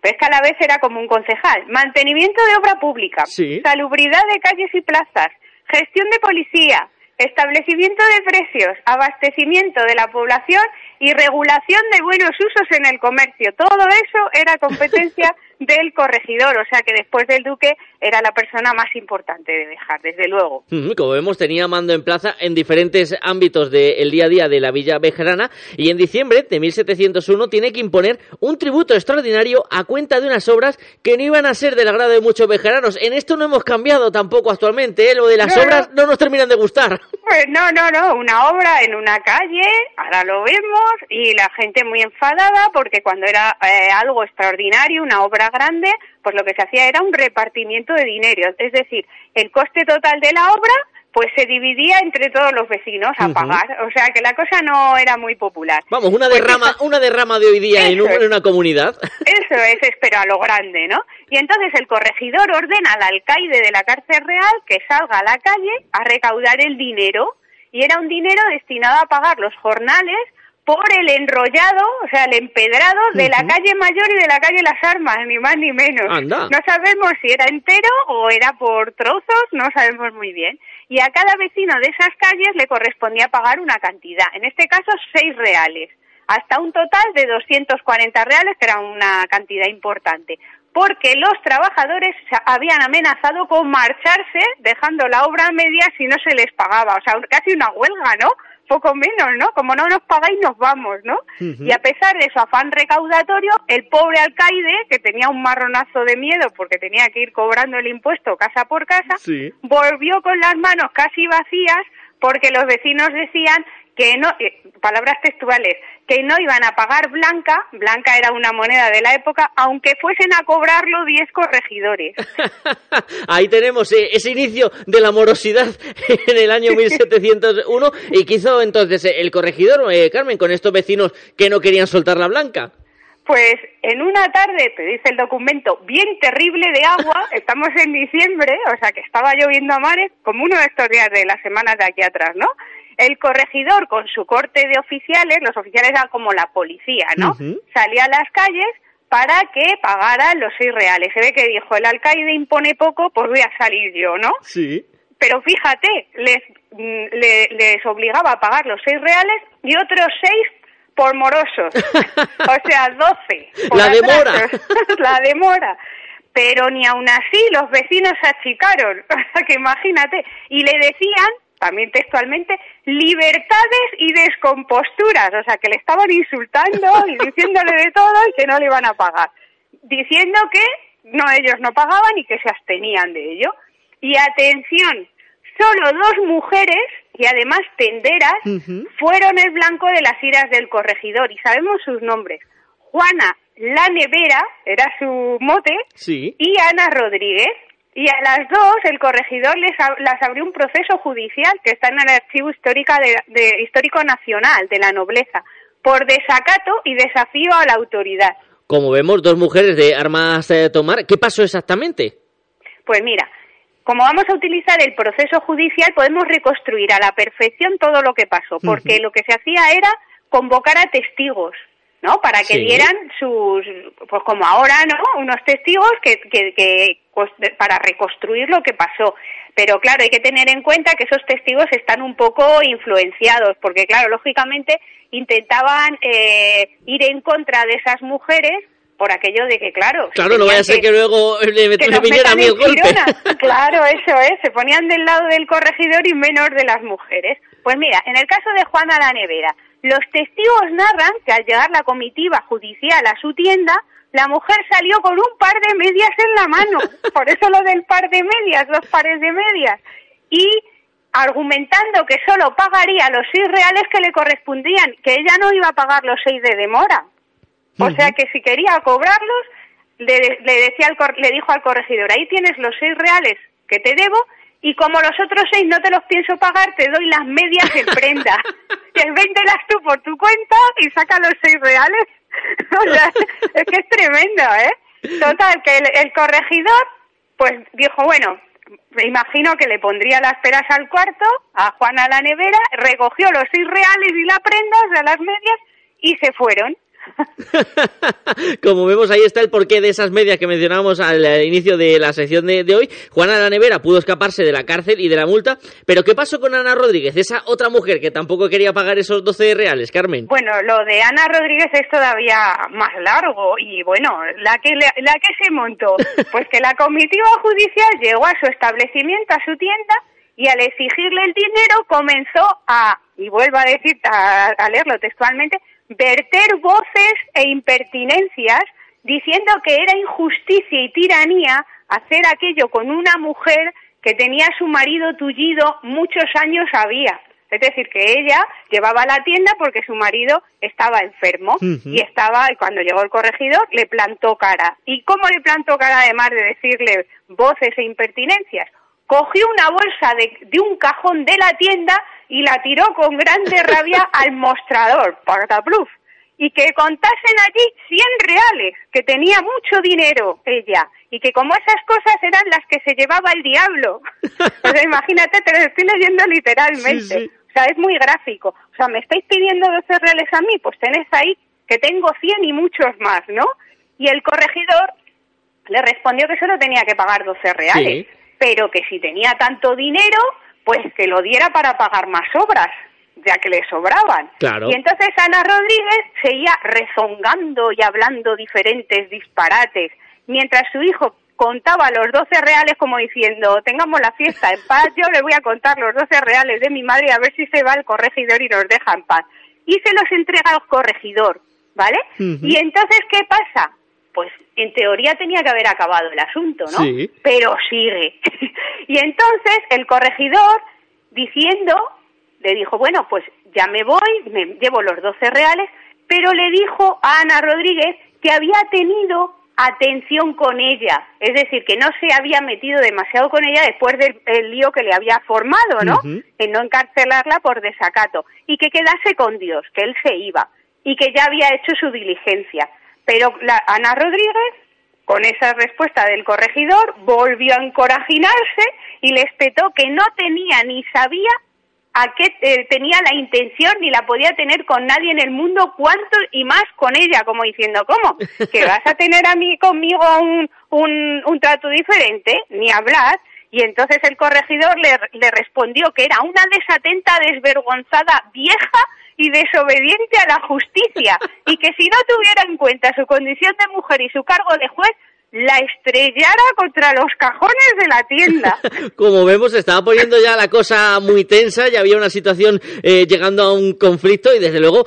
pero es que a la vez era como un concejal. Mantenimiento de obra pública, Sí. salubridad de calles y plazas, gestión de policía, establecimiento de precios, abastecimiento de la población y regulación de buenos usos en el comercio. Todo eso era competencia del corregidor, o sea que después del duque era la persona más importante de dejar, desde luego. Como vemos, tenía mando en plaza en diferentes ámbitos del día a día de la Villa Bejarana y en diciembre de 1701 tiene que imponer un tributo extraordinario a cuenta de unas obras que no iban a ser del agrado de muchos bejaranos. En esto no hemos cambiado tampoco actualmente, ¿eh? lo de las No, obras no nos terminan de gustar. Pues no, no, no, una obra en una calle, ahora lo vemos, y la gente muy enfadada porque cuando era eh, algo extraordinario, una obra grande, pues lo que se hacía era un repartimiento de dinero, es decir, el coste total de la obra pues se dividía entre todos los vecinos a pagar, o sea que la cosa no era muy popular. Vamos, una Pues derrama, una derrama de hoy día en, un- en una comunidad. Eso es, es, pero a lo grande, ¿no? Y entonces el corregidor ordena al alcaide de la cárcel real que salga a la calle a recaudar el dinero. Y era un dinero destinado a pagar los jornales por el enrollado, o sea, el empedrado de la calle Mayor y de la calle Las Armas, ni más ni menos. Anda. No sabemos si era entero o era por trozos, no sabemos muy bien. Y a cada vecino de esas calles le correspondía pagar una cantidad, en este caso seis reales, hasta un total de 240 reales, que era una cantidad importante, porque los trabajadores habían amenazado con marcharse dejando la obra a media si no se les pagaba, o sea, casi una huelga, ¿no? Poco menos, ¿no? Como no nos pagáis, nos vamos, ¿no? Y a pesar de su afán recaudatorio, el pobre alcaide, que tenía un marronazo de miedo porque tenía que ir cobrando el impuesto casa por casa, Sí. volvió con las manos casi vacías porque los vecinos decían que no, eh, palabras textuales, que no iban a pagar blanca, blanca era una moneda de la época, aunque fuesen a cobrarlo 10 corregidores. Ahí tenemos eh, ese inicio de la morosidad en el año 1701 y que hizo entonces eh, el corregidor, eh, Carmen, con estos vecinos que no querían soltar la blanca. Pues en una tarde, te dice el documento, bien terrible de agua, estamos en diciembre, o sea que estaba lloviendo a mares, como uno de estos días de las semanas de aquí atrás, ¿no? El corregidor con su corte de oficiales, los oficiales eran como la policía, ¿no? Salía a las calles para que pagaran los seis reales. Se ve que dijo, el alcaide impone poco, pues voy a salir yo, ¿no? Sí. pero fíjate, les, mm, le- les obligaba a pagar los seis reales y otros seis por morosos. o sea, doce. por La demora. La demora. Pero ni aun así los vecinos se achicaron. O sea, que imagínate. Y le decían, también textualmente, libertades y descomposturas. O sea, que le estaban insultando y diciéndole de todo y que no le iban a pagar. Diciendo que no, ellos no pagaban y que se abstenían de ello. Y atención, solo dos mujeres, y además tenderas, fueron el blanco de las iras del corregidor. Y sabemos sus nombres. Juana La Nevera, era su mote, Sí. y Ana Rodríguez. Y a las dos el corregidor les ab- las abrió un proceso judicial que está en el Archivo Histórica de, de- Histórico Nacional de la Nobleza por desacato y desafío a la autoridad. Como vemos, dos mujeres de armas eh, tomar. ¿Qué pasó exactamente? Pues mira, como vamos a utilizar el proceso judicial, podemos reconstruir a la perfección todo lo que pasó, porque lo que se hacía era convocar a testigos, ¿no? Para que Sí. dieran sus, pues como ahora, ¿no? Unos testigos que, que, que, de- para reconstruir lo que pasó. Pero claro, hay que tener en cuenta que esos testigos están un poco influenciados, porque claro, lógicamente intentaban eh, ir en contra de esas mujeres por aquello de que, claro, Claro, no vaya a ser que luego le, que le nos viniera a mí el golpe. Claro, eso es. Se ponían del lado del corregidor y menos de las mujeres. Pues mira, en el caso de Juana la Nevera, los testigos narran que al llegar la comitiva judicial a su tienda, la mujer salió con un par de medias en la mano. Por eso lo del par de medias, dos pares de medias. Y argumentando que solo pagaría los seis reales que le correspondían, que ella no iba a pagar los seis de demora. O sea que si quería cobrarlos, le, le decía al cor- le dijo al corregidor, ahí tienes los seis reales que te debo y como los otros seis no te los pienso pagar, te doy las medias en prenda. y el 20 las tú por tu cuenta y saca los seis reales. o sea, es que es tremendo, ¿eh? Total, que el, el corregidor, pues dijo, bueno, me imagino que le pondría las peras al cuarto a Juana la nevera, recogió los seis reales y la prenda, o sea, las medias, y se fueron. Como vemos, ahí está el porqué de esas medias que mencionábamos al inicio de la sección de, de hoy. Juana la Nevera pudo escaparse de la cárcel y de la multa. Pero ¿qué pasó con Ana Rodríguez, esa otra mujer que tampoco quería pagar esos 12 reales, Carmen? Bueno, lo de Ana Rodríguez es todavía más largo y bueno, la que la que se montó, pues que la comitiva judicial llegó a su establecimiento, a su tienda y al exigirle el dinero comenzó a, y vuelvo a decir, a, a leerlo textualmente, verter voces e impertinencias diciendo que era injusticia y tiranía hacer aquello con una mujer que tenía a su marido tullido muchos años había. Es decir, que ella llevaba a la tienda porque su marido estaba enfermo y estaba, y cuando llegó el corregidor, le plantó cara. ¿Y cómo le plantó cara además de decirle voces e impertinencias? Cogió una bolsa de, de un cajón de la tienda y la tiró con grande rabia al mostrador, patapluf. Y que contasen allí 100 reales, que tenía mucho dinero ella, y que como esas cosas eran las que se llevaba el diablo. O sea, imagínate, te lo estoy leyendo literalmente. O sea, es muy gráfico. O sea, ¿me estáis pidiendo 12 reales a mí? Pues tenés ahí que tengo 100 y muchos más, ¿no? Y el corregidor le respondió que solo tenía que pagar 12 reales, pero que si tenía tanto dinero, pues que lo diera para pagar más obras, ya que le sobraban. Claro. Y entonces Ana Rodríguez seguía rezongando y hablando diferentes disparates, mientras su hijo contaba los 12 reales como diciendo, tengamos la fiesta en paz, yo le voy a contar los 12 reales de mi madre a ver si se va el corregidor y nos deja en paz. Y se los entrega al corregidor, ¿vale? Y entonces, ¿qué pasa? Pues en teoría tenía que haber acabado el asunto, ¿no? Sí. Pero sigue. y entonces el corregidor, diciendo, le dijo, bueno, pues ya me voy, me llevo los 12 reales, pero le dijo a Ana Rodríguez que había tenido atención con ella, es decir, que no se había metido demasiado con ella después del el lío que le había formado, ¿no? En no encarcelarla por desacato y que quedase con Dios, que él se iba y que ya había hecho su diligencia. Pero la, Ana Rodríguez, con esa respuesta del corregidor, volvió a encorajinarse y le espetó que no tenía ni sabía a qué eh, tenía la intención ni la podía tener con nadie en el mundo, cuánto y más con ella, como diciendo, ¿cómo? ¿Que vas a tener a mí conmigo un, un, un trato diferente? Ni hablar. Y entonces el corregidor le, le respondió que era una desatenta, desvergonzada, vieja y desobediente a la justicia y que si no tuviera en cuenta su condición de mujer y su cargo de juez, la estrellara contra los cajones de la tienda. Como vemos, estaba poniendo ya la cosa muy tensa, ya había una situación eh, llegando a un conflicto y desde luego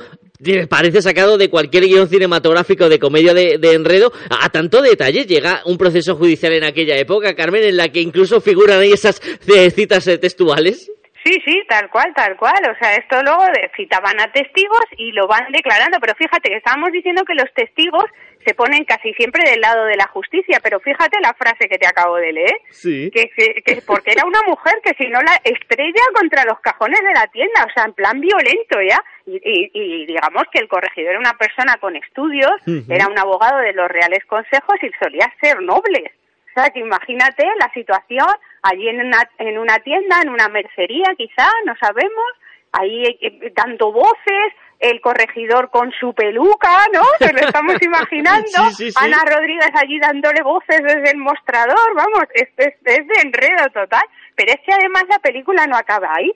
parece sacado de cualquier guion cinematográfico de comedia de, de enredo. A tanto detalle llega un proceso judicial en aquella época, Carmen, en la que incluso figuran ahí esas eh, citas eh, textuales. Sí, sí, tal cual, tal cual. O sea, esto luego citaban a testigos y lo van declarando. Pero fíjate que estábamos diciendo que los testigos se ponen casi siempre del lado de la justicia. Pero fíjate la frase que te acabo de leer. Sí. Que, que, que porque era una mujer que si no la estrella contra los cajones de la tienda. O sea, en plan violento ya. Y, y- y digamos que el corregidor era una persona con estudios, era un abogado de los reales consejos y solía ser noble. O sea, que imagínate la situación allí en una, en una tienda, en una mercería quizá, no sabemos, ahí eh, dando voces, el corregidor con su peluca, ¿no? Que lo estamos imaginando, Sí, sí, sí. Ana Rodríguez allí dándole voces desde el mostrador, vamos, es, es, es de enredo total. Pero es que además la película no acaba ahí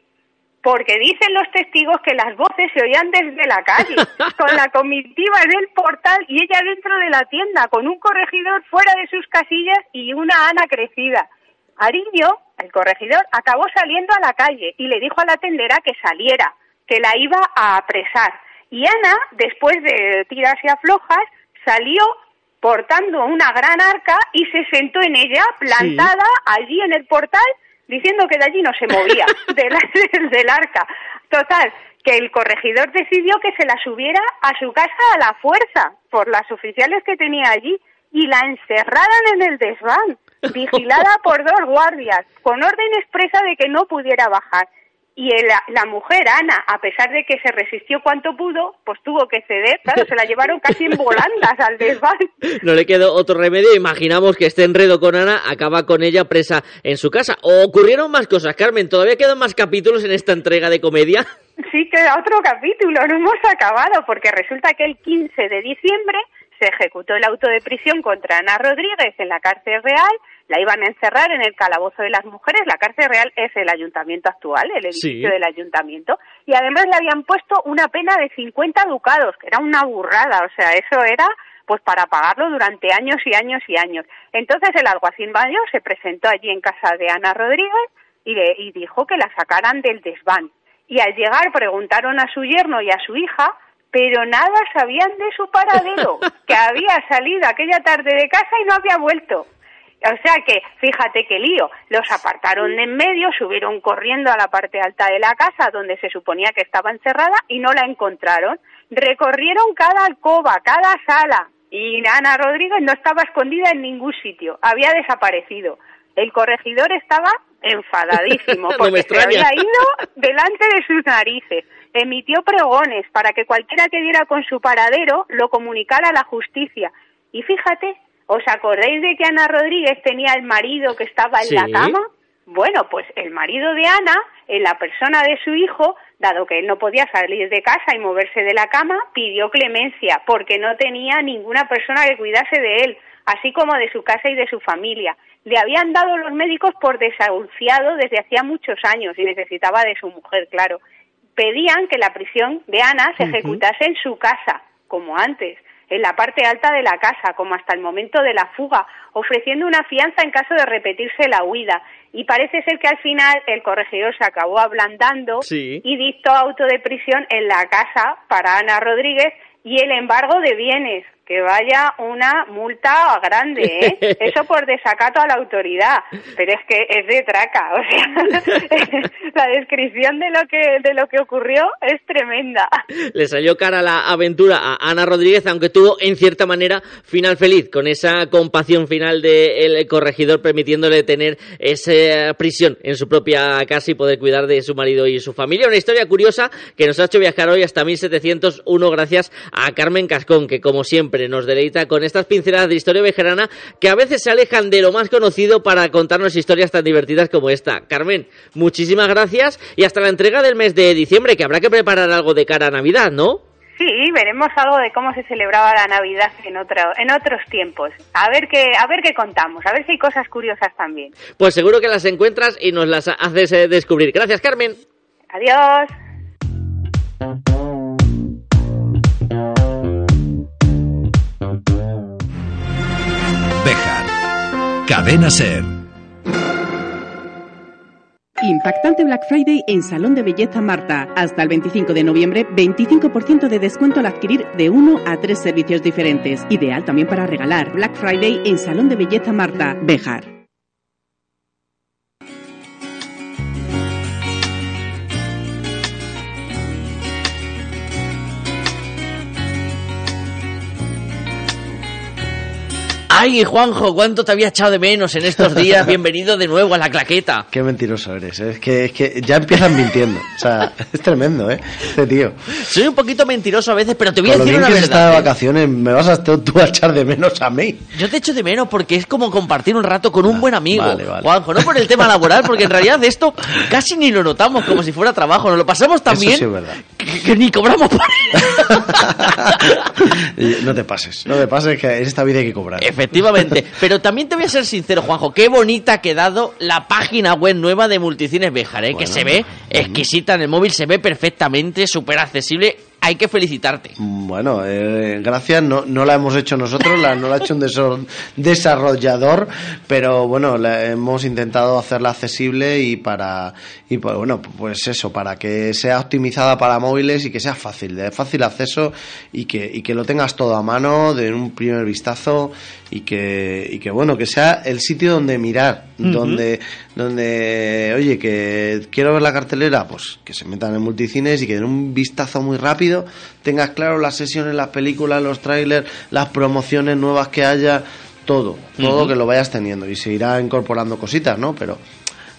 porque dicen los testigos que las voces se oían desde la calle, con la comitiva del portal y ella dentro de la tienda, con un corregidor fuera de sus casillas y una Ana crecida. Ariño, el corregidor, acabó saliendo a la calle y le dijo a la tendera que saliera, que la iba a apresar. Y Ana, después de tiras y aflojas, salió portando una gran arca y se sentó en ella, plantada allí en el portal, diciendo que de allí no se movía, del, del arca. Total, que el corregidor decidió que se la subiera a su casa a la fuerza, por las oficiales que tenía allí, y la encerraran en el desván, vigilada por dos guardias, con orden expresa de que no pudiera bajar. Y el- la mujer, Ana, a pesar de que se resistió cuanto pudo, pues tuvo que ceder. Claro, se la llevaron casi en volandas al desván. No le quedó otro remedio. Imaginamos que este enredo con Ana acaba con ella presa en su casa. ¿O ocurrieron más cosas, Carmen? ¿Todavía quedan más capítulos en esta entrega de comedia? Sí, queda otro capítulo, no hemos acabado, porque resulta que el 15 de diciembre se ejecutó el auto de prisión contra Ana Rodríguez en la cárcel real, la iban a encerrar en el calabozo de las mujeres, la cárcel real es el ayuntamiento actual, el edificio Sí. del ayuntamiento, y además le habían puesto una pena de 50 ducados, que era una burrada, o sea, eso era pues para pagarlo durante años y años y años. Entonces el alguacil mayor se presentó allí en casa de Ana Rodríguez y, le- y dijo que la sacaran del desván. Y al llegar preguntaron a su yerno y a su hija, pero nada sabían de su paradero, que había salido aquella tarde de casa y no había vuelto. O sea que, fíjate qué lío, los apartaron de en medio, subieron corriendo a la parte alta de la casa donde se suponía que estaba encerrada y no la encontraron. Recorrieron cada alcoba, cada sala y Ana Rodríguez no estaba escondida en ningún sitio, había desaparecido. El corregidor estaba enfadadísimo No porque se había ido delante de sus narices. Emitió pregones para que cualquiera que diera con su paradero lo comunicara a la justicia. Y fíjate, ¿os acordáis de que Ana Rodríguez tenía el marido que estaba en la cama? Bueno, pues el marido de Ana, en la persona de su hijo, dado que él no podía salir de casa y moverse de la cama, pidió clemencia porque no tenía ninguna persona que cuidase de él, así como de su casa y de su familia. Le habían dado los médicos por desahuciado desde hacía muchos años y necesitaba de su mujer, claro. Pedían que la prisión de Ana se ejecutase en su casa, como antes, en la parte alta de la casa, como hasta el momento de la fuga, ofreciendo una fianza en caso de repetirse la huida. Y parece ser que al final el corregidor se acabó ablandando Sí. y dictó auto de prisión en la casa para Ana Rodríguez y el embargo de bienes, que vaya una multa grande, ¿eh? Eso por desacato a la autoridad, pero es que es de traca, o sea, la descripción de lo que de lo que ocurrió es tremenda. Le salió cara la aventura a Ana Rodríguez, aunque tuvo en cierta manera final feliz, con esa compasión final del corregidor, permitiéndole tener esa prisión en su propia casa y poder cuidar de su marido y su familia. Una historia curiosa que nos ha hecho viajar hoy hasta 1701 gracias a Carmen Cascón, que como siempre nos deleita con estas pinceladas de historia vejerana que a veces se alejan de lo más conocido para contarnos historias tan divertidas como esta. Carmen, muchísimas gracias y hasta la entrega del mes de diciembre, que habrá que preparar algo de cara a Navidad, ¿no? Sí, veremos algo de cómo se celebraba la Navidad en otro, en otros tiempos. A ver qué, a ver qué contamos, a ver si hay cosas curiosas también. Pues seguro que las encuentras y nos las haces eh, descubrir. Gracias, Carmen. Adiós. Cadena Ser. Impactante Black Friday en Salón de Belleza Marta. Hasta el 25 de noviembre, 25% de descuento al adquirir de uno a tres servicios diferentes. Ideal también para regalar. Black Friday en Salón de Belleza Marta. Bejar. Ay, Juanjo, ¿cuánto te había echado de menos en estos días? Bienvenido de nuevo a la claqueta. Qué mentiroso eres, ¿eh? es, que, es que ya empiezan mintiendo. O sea, es tremendo, ¿eh? Este tío. Soy un poquito mentiroso a veces, pero te voy a Con lo decir bien una que está de verdad. ¿eh? vacaciones, me vas a tú a echar de menos a mí. Yo te echo de menos porque es como compartir un rato con un buen amigo. vale, vale. Juanjo, no por el tema laboral, porque en realidad de esto casi ni lo notamos como si fuera trabajo. Nos lo pasamos Eso bien sí es verdad. Que, que ni cobramos por No te pases, no te pases que en esta vida hay que cobrar. Efectivamente. Pero también te voy a ser sincero, Juanjo. Qué bonita ha quedado la página web nueva de Multicines Béjar, ¿eh? que se ve exquisita en el móvil, se ve perfectamente, súper accesible. Hay que felicitarte. Bueno, eh, gracias, no, no la hemos hecho nosotros, la, no la ha hecho un desarrollador, pero bueno, la- hemos intentado hacerla accesible y para, y pues, bueno, pues eso, para que sea optimizada para móviles y que sea fácil, de fácil acceso y que, y que lo tengas todo a mano de un primer vistazo y que, y que bueno, que sea el sitio donde mirar, Donde, donde, oye, que quiero ver la cartelera, pues que se metan en multicines y que den un vistazo muy rápido, tengas claro las sesiones, las películas, los trailers, las promociones nuevas que haya, todo, todo que lo vayas teniendo. Y se irá incorporando cositas, ¿no? Pero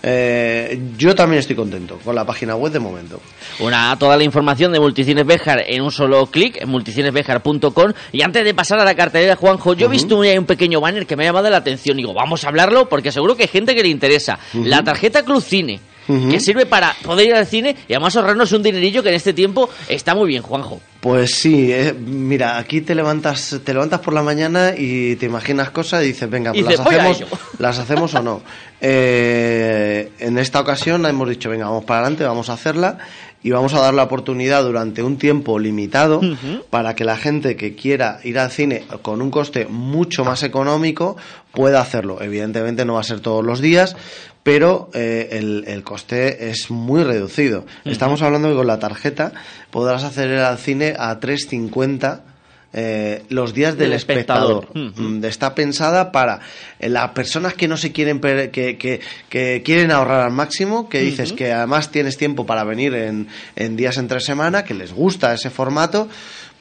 eh, yo también estoy contento con la página web de momento. Una, toda la información de Multicines Béjar en un solo clic, en multicinesbejar.com. Y antes de pasar a la cartelera, Juanjo, yo he visto un, un pequeño banner que me ha llamado la atención. Digo, vamos a hablarlo porque seguro que hay gente que le interesa. La tarjeta Club Cine. Que sirve para poder ir al cine y además ahorrarnos un dinerillo que en este tiempo está muy bien, Juanjo. Pues sí, eh, mira, aquí te levantas, te levantas por la mañana y te imaginas cosas y dices, venga, Y pues las "Voy a hacemos, ello". las hacemos o no. Eh, en esta ocasión hemos dicho, venga, vamos para adelante, vamos a hacerla y vamos a dar la oportunidad durante un tiempo limitado para que la gente que quiera ir al cine con un coste mucho más económico pueda hacerlo. Evidentemente no va a ser todos los días, pero eh, el, el coste es muy reducido. Estamos hablando que con la tarjeta podrás hacer ir al cine a 3.50 eh, los días del, Del espectador. espectador. Mm, Está pensada para eh, las personas que no se quieren que, que, que quieren ahorrar al máximo, que dices que además tienes tiempo para venir en, en días entre semana, que les gusta ese formato.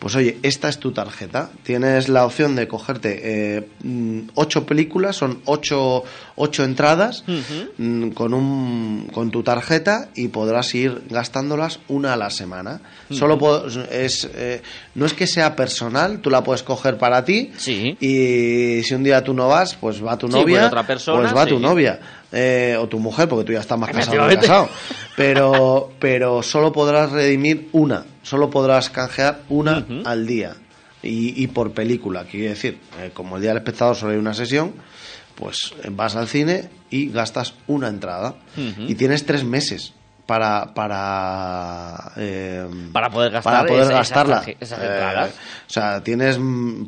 Pues oye, esta es tu tarjeta. Tienes la opción de cogerte eh, mm, ocho películas, son ocho, ocho entradas mm, con, un, con tu tarjeta y podrás ir gastándolas una a la semana. Solo es, eh, no es que sea personal, tú la puedes coger para ti y si un día tú no vas, pues va tu Sí, novia, pues otra persona, pues va tu sí. novia. eh, o tu mujer, porque tú ya estás más casado que casado. Pero, pero solo podrás redimir una, solo podrás canjear una al día. Y, y por película, quiere decir, eh, como el día del espectador solo hay una sesión, pues vas al cine y gastas una entrada. Y tienes tres meses para para eh, Para poder gastar para poder esa- gastarla Eh, o sea tienes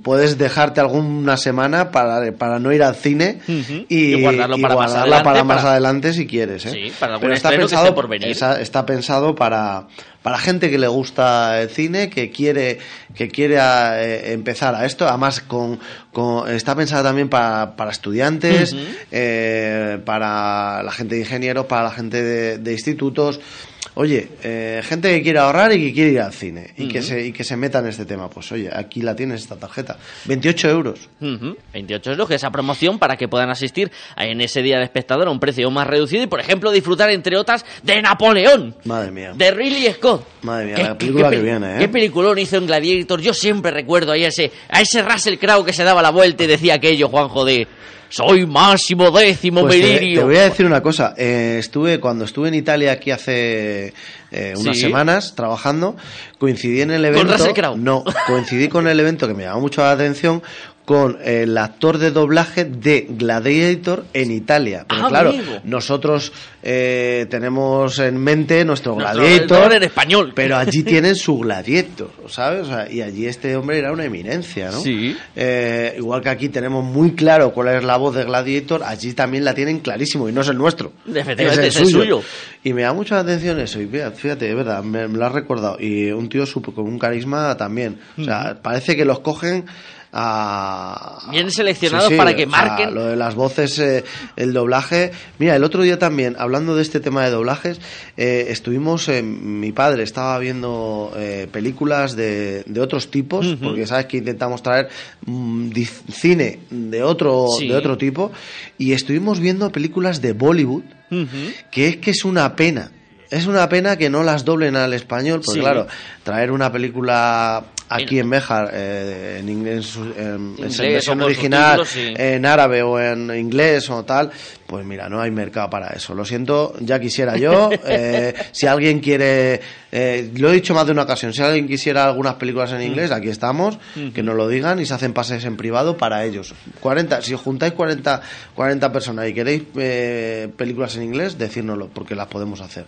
puedes dejarte alguna semana para, para no ir al cine y, Y guardarlo y para más guardarla adelante, para más adelante si quieres ¿eh? Sí, para algún pero está pensado por venir. está pensado para para gente que le gusta el cine que quiere que quiere eh, empezar a esto además con, con- está pensada también para, para estudiantes eh, para la gente de ingenieros para la gente de, de institutos Oye, eh, gente que quiere ahorrar y que quiere ir al cine y, que se, y que se meta en este tema. Pues oye, aquí la tienes esta tarjeta. 28 euros. Ujú, 28 euros, que esa promoción para que puedan asistir en ese día del espectador a un precio más reducido y, por ejemplo, disfrutar, entre otras, de Napoleón, Madre mía. de Ridley Scott. Madre mía, ¿Qué- la película qué que viene, ¿eh? Qué peliculón hizo en Gladiator. Yo siempre recuerdo ahí a ese, a ese Russell Crowe que se daba la vuelta y decía aquello, Juanjo, de soy máximo décimo Pues te, Meridio. te voy a decir una cosa. Eh, estuve cuando estuve en Italia aquí hace eh, unas Sí. semanas trabajando, coincidí en el evento. Russell Crowe. No, coincidí con el evento que me llamó mucho la atención con el actor de doblaje de Gladiator en Italia. Pero Ah, claro, amigo. nosotros eh, tenemos en mente nuestro, Nuestro Gladiator en español. pero allí tienen su Gladiator, ¿sabes? O sea, y allí este hombre era una eminencia, ¿no? Sí. Eh, igual que aquí tenemos muy claro cuál es la voz de Gladiator, allí también la tienen clarísimo y no es el nuestro. Efectivamente, es es el suyo. Y me da mucha atención eso. Y fíjate, es verdad, me, me lo has recordado. Y un tío súper con un carisma también. O sea, parece que los cogen a... Bien seleccionados Sí, sí, para que o sea, marquen. lo de las voces, eh, el doblaje. Mira, el otro día también, hablando de este tema de doblajes, eh, estuvimos, eh, mi padre estaba viendo eh, películas de, de otros tipos, porque sabes que intentamos traer mm, cine de otro, Sí. de otro tipo, y estuvimos viendo películas de Bollywood, que es que es una pena. Es una pena que no las doblen al español, porque Sí. claro, traer una película aquí en Béjar, eh, en inglés, en, en Inglés versión con original, en árabe o en inglés o tal, pues mira, no hay mercado para eso. Lo siento, ya quisiera yo. eh, si alguien quiere, eh, lo he dicho más de una ocasión, si alguien quisiera algunas películas en inglés, aquí estamos, que nos lo digan y se hacen pases en privado para ellos. 40, si os juntáis 40, 40 personas y queréis eh, películas en inglés, decírnoslo, porque las podemos hacer.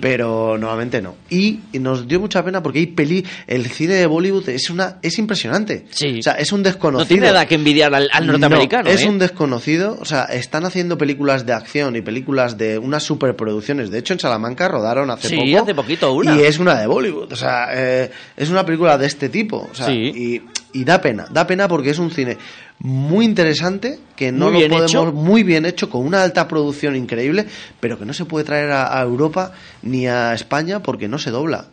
Pero nuevamente no. Y, nos dio mucha pena porque hay peli, el cine de Bollywood es una, es impresionante. O sea, es un desconocido. No tiene nada que envidiar al, al norteamericano. No, es un desconocido. O sea, están haciendo películas de acción y películas de unas superproducciones. De hecho, en Salamanca rodaron hace Sí, poco. hace poquito una. Y es una de Bollywood. O sea, eh, es una película de este tipo. O sea, Sí. y, y da pena. Da pena porque es un cine muy interesante que no lo podemos hecho. muy bien hecho con una alta producción increíble pero que no se puede traer a, a Europa ni a España porque no se dobla.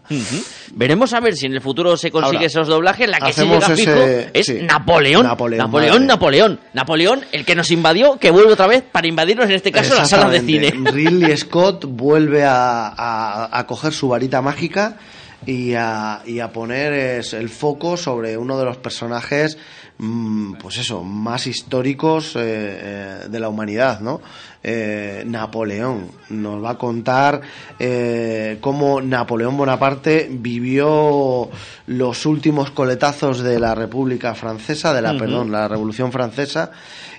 Veremos a ver si en el futuro se consigue Ahora, esos doblajes. La que se llega ese- fijo es sí. Napoleón. Napoleón, Napoleón. Napoleón. Napoleón, el que nos invadió, que vuelve otra vez para invadirnos, en este caso, las salas de cine. Ridley Scott vuelve a, a- a coger su varita mágica y a, y a poner es, el foco sobre uno de los personajes, mm, pues eso, más históricos eh, eh, de la humanidad, ¿no? Eh, Napoleón nos va a contar eh, cómo Napoleón Bonaparte vivió los últimos coletazos de la República Francesa, de la, perdón, la Revolución Francesa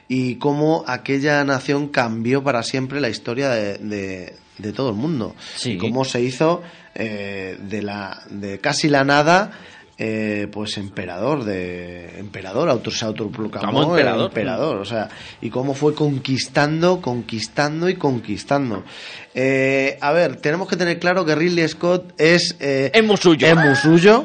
y cómo aquella nación cambió para siempre la historia de, de- de todo el mundo. Sí. Y cómo se hizo eh, de, la, de casi la nada. eh, pues emperador de emperador auto, se autoproclamó emperador. emperador o sea y cómo fue conquistando conquistando y conquistando Eh, a ver tenemos que tener claro que Ridley Scott es eh, Es muy suyo. es muy suyo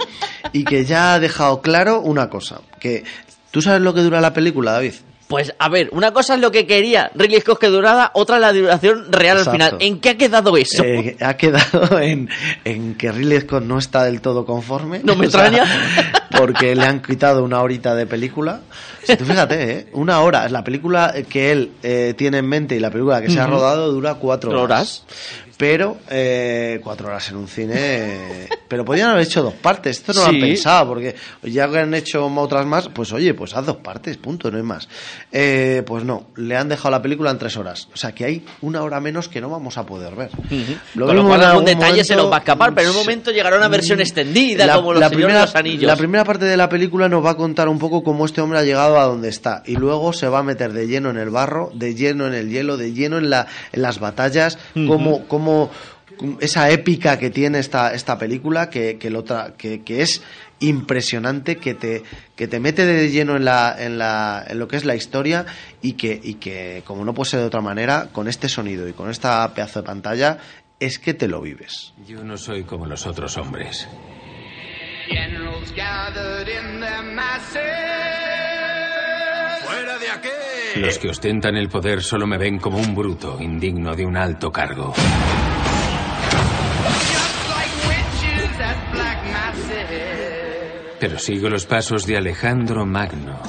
y que ya ha dejado claro una cosa que tú sabes lo que dura la película David Pues a ver, una cosa es lo que quería Ridley Scott que durara, otra la duración real Exacto. al final. ¿En qué ha quedado eso? Eh, ha quedado en, en que Ridley Scott no está del todo conforme. No me sea, extraña. Porque le han quitado una horita de película. Si tú fíjate, ¿eh? una hora. La película que él eh, tiene en mente y la película que se ha rodado dura cuatro horas. Horas. Pero eh, cuatro horas en un cine. eh, pero podían haber hecho dos partes. Esto no lo han pensado. Porque ya que han hecho otras más, pues oye, pues haz dos partes, punto, no hay más. Eh, pues no, le han dejado la película en tres horas. O sea que hay una hora menos que no vamos a poder ver. Lo Con lo cual algún detalle se nos va a escapar, pero en un momento llegará una versión extendida como los los anillos. la primera parte de la película nos va a contar un poco cómo este hombre ha llegado a donde está y luego se va a meter de lleno en el barro, de lleno en el hielo, de lleno en, la, en las batallas, cómo, cómo esa épica que tiene esta, esta película que, que, lo tra- que, que es impresionante, que te, que te mete de lleno en, la, en, la, en lo que es la historia y que, y que, como no puede ser de otra manera, con este sonido y con esta pedazo de pantalla, es que te lo vives. Yo no soy como los otros hombres. Generals gathered in their masses. ¡Fuera de aquí! Los que ostentan el poder solo me ven como un bruto, indigno de un alto cargo. Pero sigo los pasos de Alejandro Magno.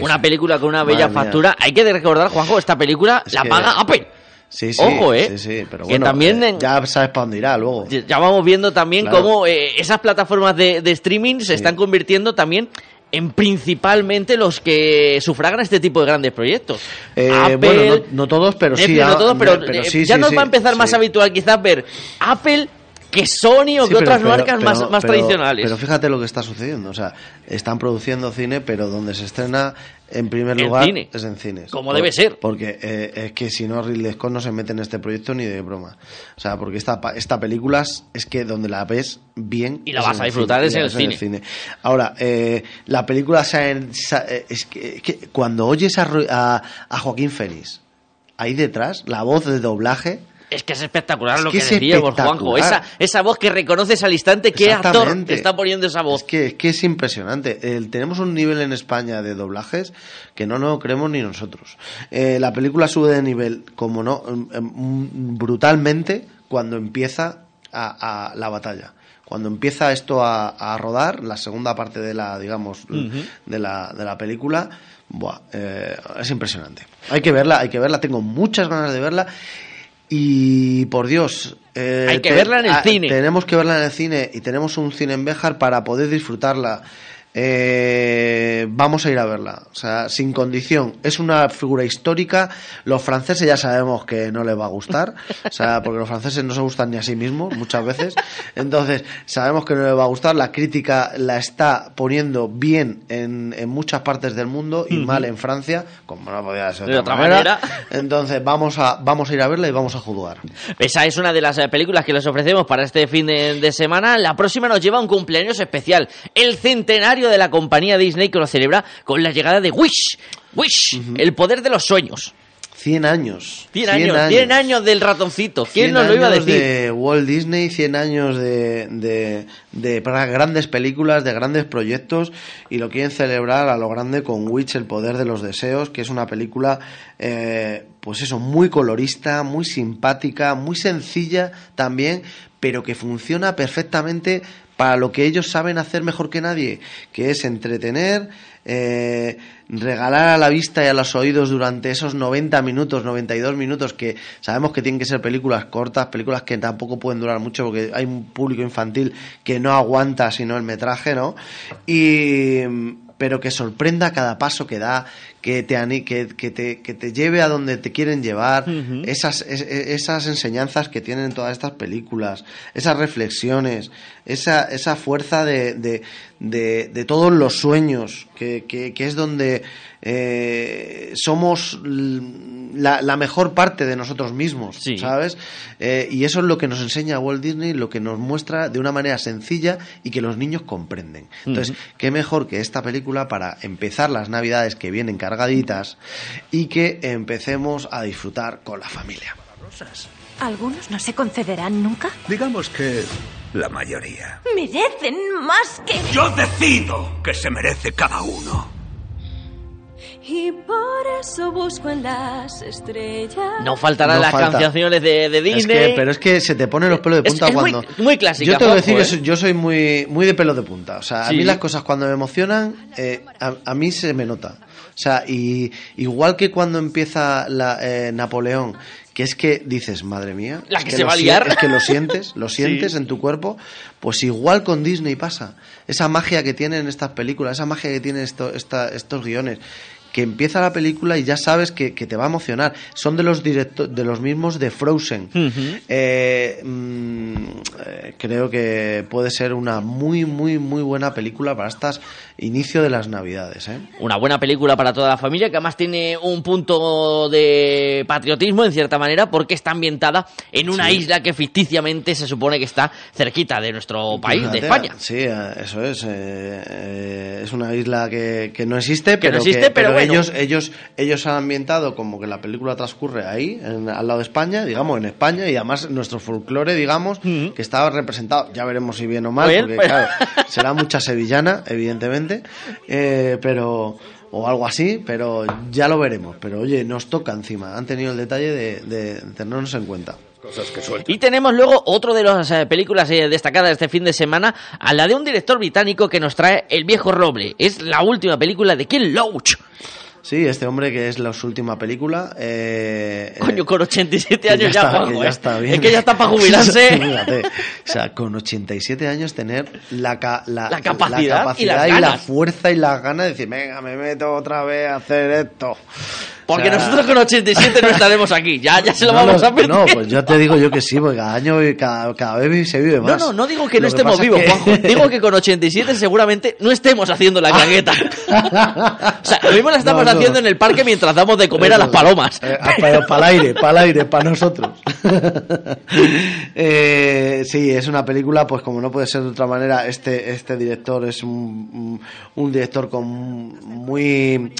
Una película con una bella Madre mía. factura. Hay que recordar, Juanjo, esta película la que- paga Apple. Sí, sí, Ojo, ¿eh? Sí, sí, pero Que bueno, también eh, en- ya sabes para dónde irá luego. Ya vamos viendo también Claro. cómo eh, esas plataformas de, de streaming se están convirtiendo también en principalmente los que sufragan este tipo de grandes proyectos. Eh, Apple, bueno, no, no todos, pero sí. No todos, pero, pero eh, sí, ya sí, nos sí, va a empezar más habitual quizás ver Apple que Sony o Sí, que pero- otras pero- marcas más, pero- más pero- tradicionales. Pero fíjate lo que está sucediendo. O sea, están produciendo cine, pero donde se estrena en primer lugar cine. es en cines. Como debe ser. Porque eh, es que si no, Ridley Scott no se mete en este proyecto ni de broma. O sea, porque esta, esta película es- que donde la ves bien. Y la vas a disfrutar es en el cine. Ahora, eh, la película eh, es que, es que cuando oyes a, a, a Joaquín Phoenix ahí detrás, la voz de doblaje. Es que es espectacular Es lo que que, decíamos, Juanjo. Esa, esa voz que reconoces al instante qué actor te está poniendo esa voz. Es que, es que es impresionante. Tenemos un nivel en España de doblajes que no nos creemos ni nosotros. Eh, la película sube de nivel, como no, em, em, brutalmente cuando empieza a, a la batalla. Cuando empieza esto a, a rodar, la segunda parte de la, digamos, de, la, de la película, buah, eh, es impresionante. Hay que verla, hay que verla, tengo muchas ganas de verla. Y por Dios. eh, Hay que verla en el ah, cine. Tenemos que verla en el cine y tenemos un cine en Béjar para poder disfrutarla. Eh, vamos a ir a verla, o sea, sin condición. Es una figura histórica. Los franceses ya sabemos que no les va a gustar, o sea, porque los franceses no se gustan ni a sí mismos muchas veces. Entonces, sabemos que no les va a gustar. La crítica la está poniendo bien en, en muchas partes del mundo y Ujú. mal en Francia, como no podía ser de, De otra otra manera. manera. Entonces, vamos a, vamos a ir a verla y vamos a juzgar. Esa es una de las eh, películas que les ofrecemos para este fin de, de semana. La próxima nos lleva a un cumpleaños especial, el centenario de la compañía Disney que lo celebra con la llegada de Wish. Wish, el poder de los sueños. 100 años. 100 años, 100 años del ratoncito. ¿Quién 100 nos lo iba a años decir? de Walt Disney, 100 años de, de, de para grandes películas, de grandes proyectos, y lo quieren celebrar a lo grande con Witch, El Poder de los Deseos, que es una película, eh, pues eso, muy colorista, muy simpática, muy sencilla también, pero que funciona perfectamente para lo que ellos saben hacer mejor que nadie, que es entretener, eh, regalar a la vista y a los oídos durante esos 90 minutos, 92 minutos, que sabemos que tienen que ser películas cortas, películas que tampoco pueden durar mucho porque hay un público infantil que no aguanta sino el metraje, ¿no? Y pero que sorprenda cada paso que da, que te, que, que te, que te lleve a donde te quieren llevar, esas, es- esas enseñanzas que tienen todas estas películas, esas reflexiones, esa, esa fuerza de, de, de- de todos los sueños, que, que- que es donde eh, somos la, la mejor parte de nosotros mismos, ¿sabes? Eh, y eso es lo que nos enseña Walt Disney, lo que nos muestra de una manera sencilla y que los niños comprenden. Entonces, Ujú. qué mejor que esta película para empezar las navidades que vienen cargaditas y que empecemos a disfrutar con la familia. ¿Algunos no se concederán nunca? Digamos que la mayoría. Merecen más que... Yo decido que se merece cada uno. Y por eso busco en las estrellas... No faltarán No las falta. canciones de, de Es Disney. que, pero es que se te ponen los pelos de Es- punta es muy- cuando. muy clásica, Yo tengo que decir que ¿eh? yo soy muy, muy de pelo de punta. O sea, a Sí. mí las cosas cuando me emocionan, eh, a, a mí se me nota. O sea, y igual que cuando empieza la, eh, Napoleón, que es que dices, madre mía, La que se lo va a liar. Es que lo sientes, lo Sí. sientes en tu cuerpo, pues igual con Disney pasa. Esa magia que tienen estas películas, esa magia que tienen esto, esta- estos guiones que empieza la película y ya sabes que, que te va a emocionar. Son de los directo, de los mismos de Frozen. Eh, mm, eh, creo que puede ser una muy, muy, muy buena película para estas inicio de las Navidades. ¿eh? Una buena película para toda la familia que además tiene un punto de patriotismo en cierta manera porque está ambientada en una Sí. isla que ficticiamente se supone que está cerquita de nuestro país, de España. Sí, eh, eso es. eh, es una isla que, que no existe, Que no pero, existe, que- pero bueno. Ellos, ellos, ellos han ambientado como que la película transcurre ahí, en- al lado de España, digamos, en España, y además nuestro folclore, digamos, que estaba representado. Ya veremos si bien o mal, porque pues- claro, será mucha sevillana, evidentemente, eh, pero o algo así, pero ya lo veremos. Pero oye, nos toca encima. Han tenido el detalle de, de tenernos en cuenta. Y tenemos luego otro de las eh, películas eh, destacadas de este fin de semana, a la de un director británico que nos trae El viejo roble. Es la última película de Ken Loach. Sí, este hombre que es la su última película. Eh, Coño, con 87 que años ya, está, Juanjo, que ya ¿eh? está bien. Es que ya está para jubilarse. Fíjate, o sea, con 87 años tener la, ca- la, La capacidad y capacidad las y, la fuerza y las ganas de decir, venga, me meto otra vez a hacer esto. Porque O sea, nosotros con 87 no estaremos aquí. Ya, ya se lo no, vamos no, a pedir. No, pues yo te digo yo que sí, porque cada año y cada, cada vez se vive No, más. no, no digo que no Lo estemos pasa vivos, que- Juanjo. Digo que con 87 seguramente no estemos haciendo la claqueta. o sea, lo mismo la estamos No, no. Haciendo en el parque mientras damos de comer a las palomas. eh, para, para el aire, para el aire, para nosotros. Eh, sí, es una película, pues como no puede ser de otra manera, este, este director es un, un- un director con muy...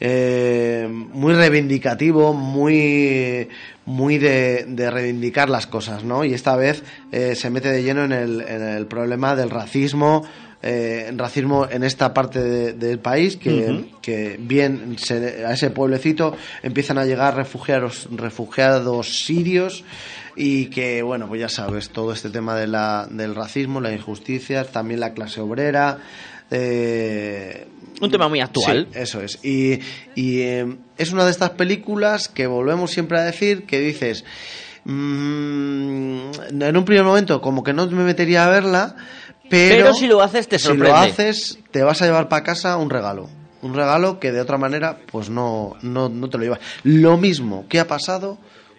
eh, muy reivindicativo, muy muy de, de reivindicar las cosas, ¿no? Y esta vez eh, se mete de lleno en el, en el problema del racismo, eh, racismo en esta parte de- del país que, que bien se- a ese pueblecito empiezan a llegar refugiados refugiados sirios y que bueno pues ya sabes todo este tema de la, del racismo la injusticia también la clase obrera eh, Un tema muy actual. Sí, eso es. Y, y, eh, es una de estas películas que volvemos siempre a decir que dices, mm, en un primer momento como que no me metería a verla, pero, Pero si lo haces, te Si lo sorprende. haces, te vas a llevar para casa un regalo. Un regalo que de otra manera pues no, no, no te lo llevas. Lo mismo que ha pasado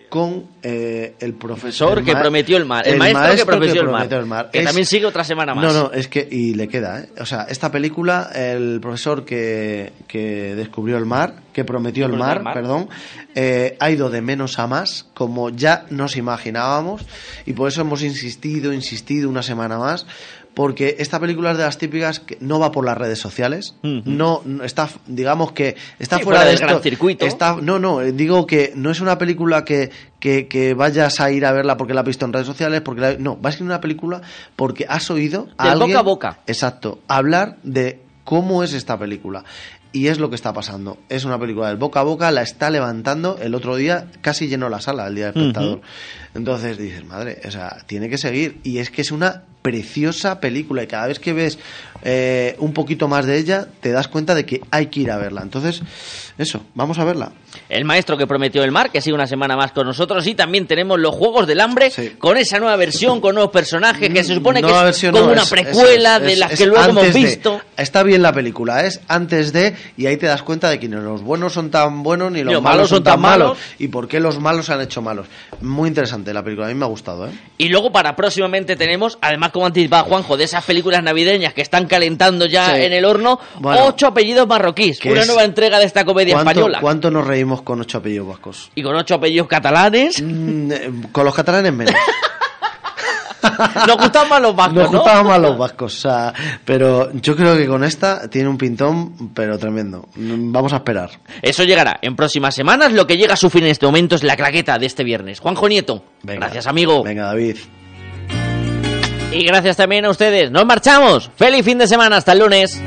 con eh, el profesor Profesor que prometió el mar. El, maestro, que prometió el mar. el. Que Es- también sigue otra semana más. no, no, es que, y le queda, ¿eh? O sea, esta película, el profesor que, que descubrió el mar, que prometió el Prometió mar, el mar. perdón, eh, ha ido de menos a más, como ya nos imaginábamos, y por eso hemos insistido, insistido una semana más, porque esta película es de las típicas que no va por las redes sociales, no, no está, digamos que está Sí, fuera, fuera de del esto, gran circuito. está- no, no, eh, digo que no es una película que, que, que vayas a ir a verla porque la has visto en redes sociales, porque la- no, vas a ir a una película porque has oído a boca alguien, a boca. exacto, hablar de cómo es esta película. Y es lo que está pasando. Es una película del boca a boca, la está levantando. El otro día casi llenó la sala, el día del espectador. Entonces dices, madre, o sea, tiene que seguir. Y es que es una preciosa película. Y cada vez que ves eh, un poquito más de ella, te das cuenta de que hay que ir a verla. Entonces, eso, vamos a verla. El maestro que prometió el mar, que sigue una semana más con nosotros. Y también tenemos los Juegos del Hambre, con esa nueva versión, con nuevos personajes, que se supone Nueva que es versión, como no, una es- precuela es- de las que luego hemos de. visto. Está bien la película, es antes de, y ahí te das cuenta de que ni los buenos son tan buenos ni los, malos, son tan malos. Y por qué los malos se han hecho malos. Muy interesante la película, a mí me ha gustado, ¿eh? Y luego para próximamente tenemos, además como anticipaba Juanjo, de esas películas navideñas que están calentando ya Sí. en el horno, Bueno. ocho apellidos marroquíes. Una es- nueva entrega de esta comedia ¿Cuánto, española. cuánto nos reímos con ocho apellidos vascos? Y con ocho apellidos catalanes. Mm, eh, Con los catalanes menos. Nos gustan más los vascos, Nos ¿no? gustaban más los vascos, o sea, pero yo creo que con esta tiene un pintón, pero tremendo. Mm, Vamos a esperar. Eso llegará en próximas semanas. Lo que llega a su fin en este momento es la claqueta de este viernes. Juanjo Nieto. Gracias, amigo. Venga, David. Y gracias también a ustedes. Nos marchamos. Feliz fin de semana. Hasta el lunes.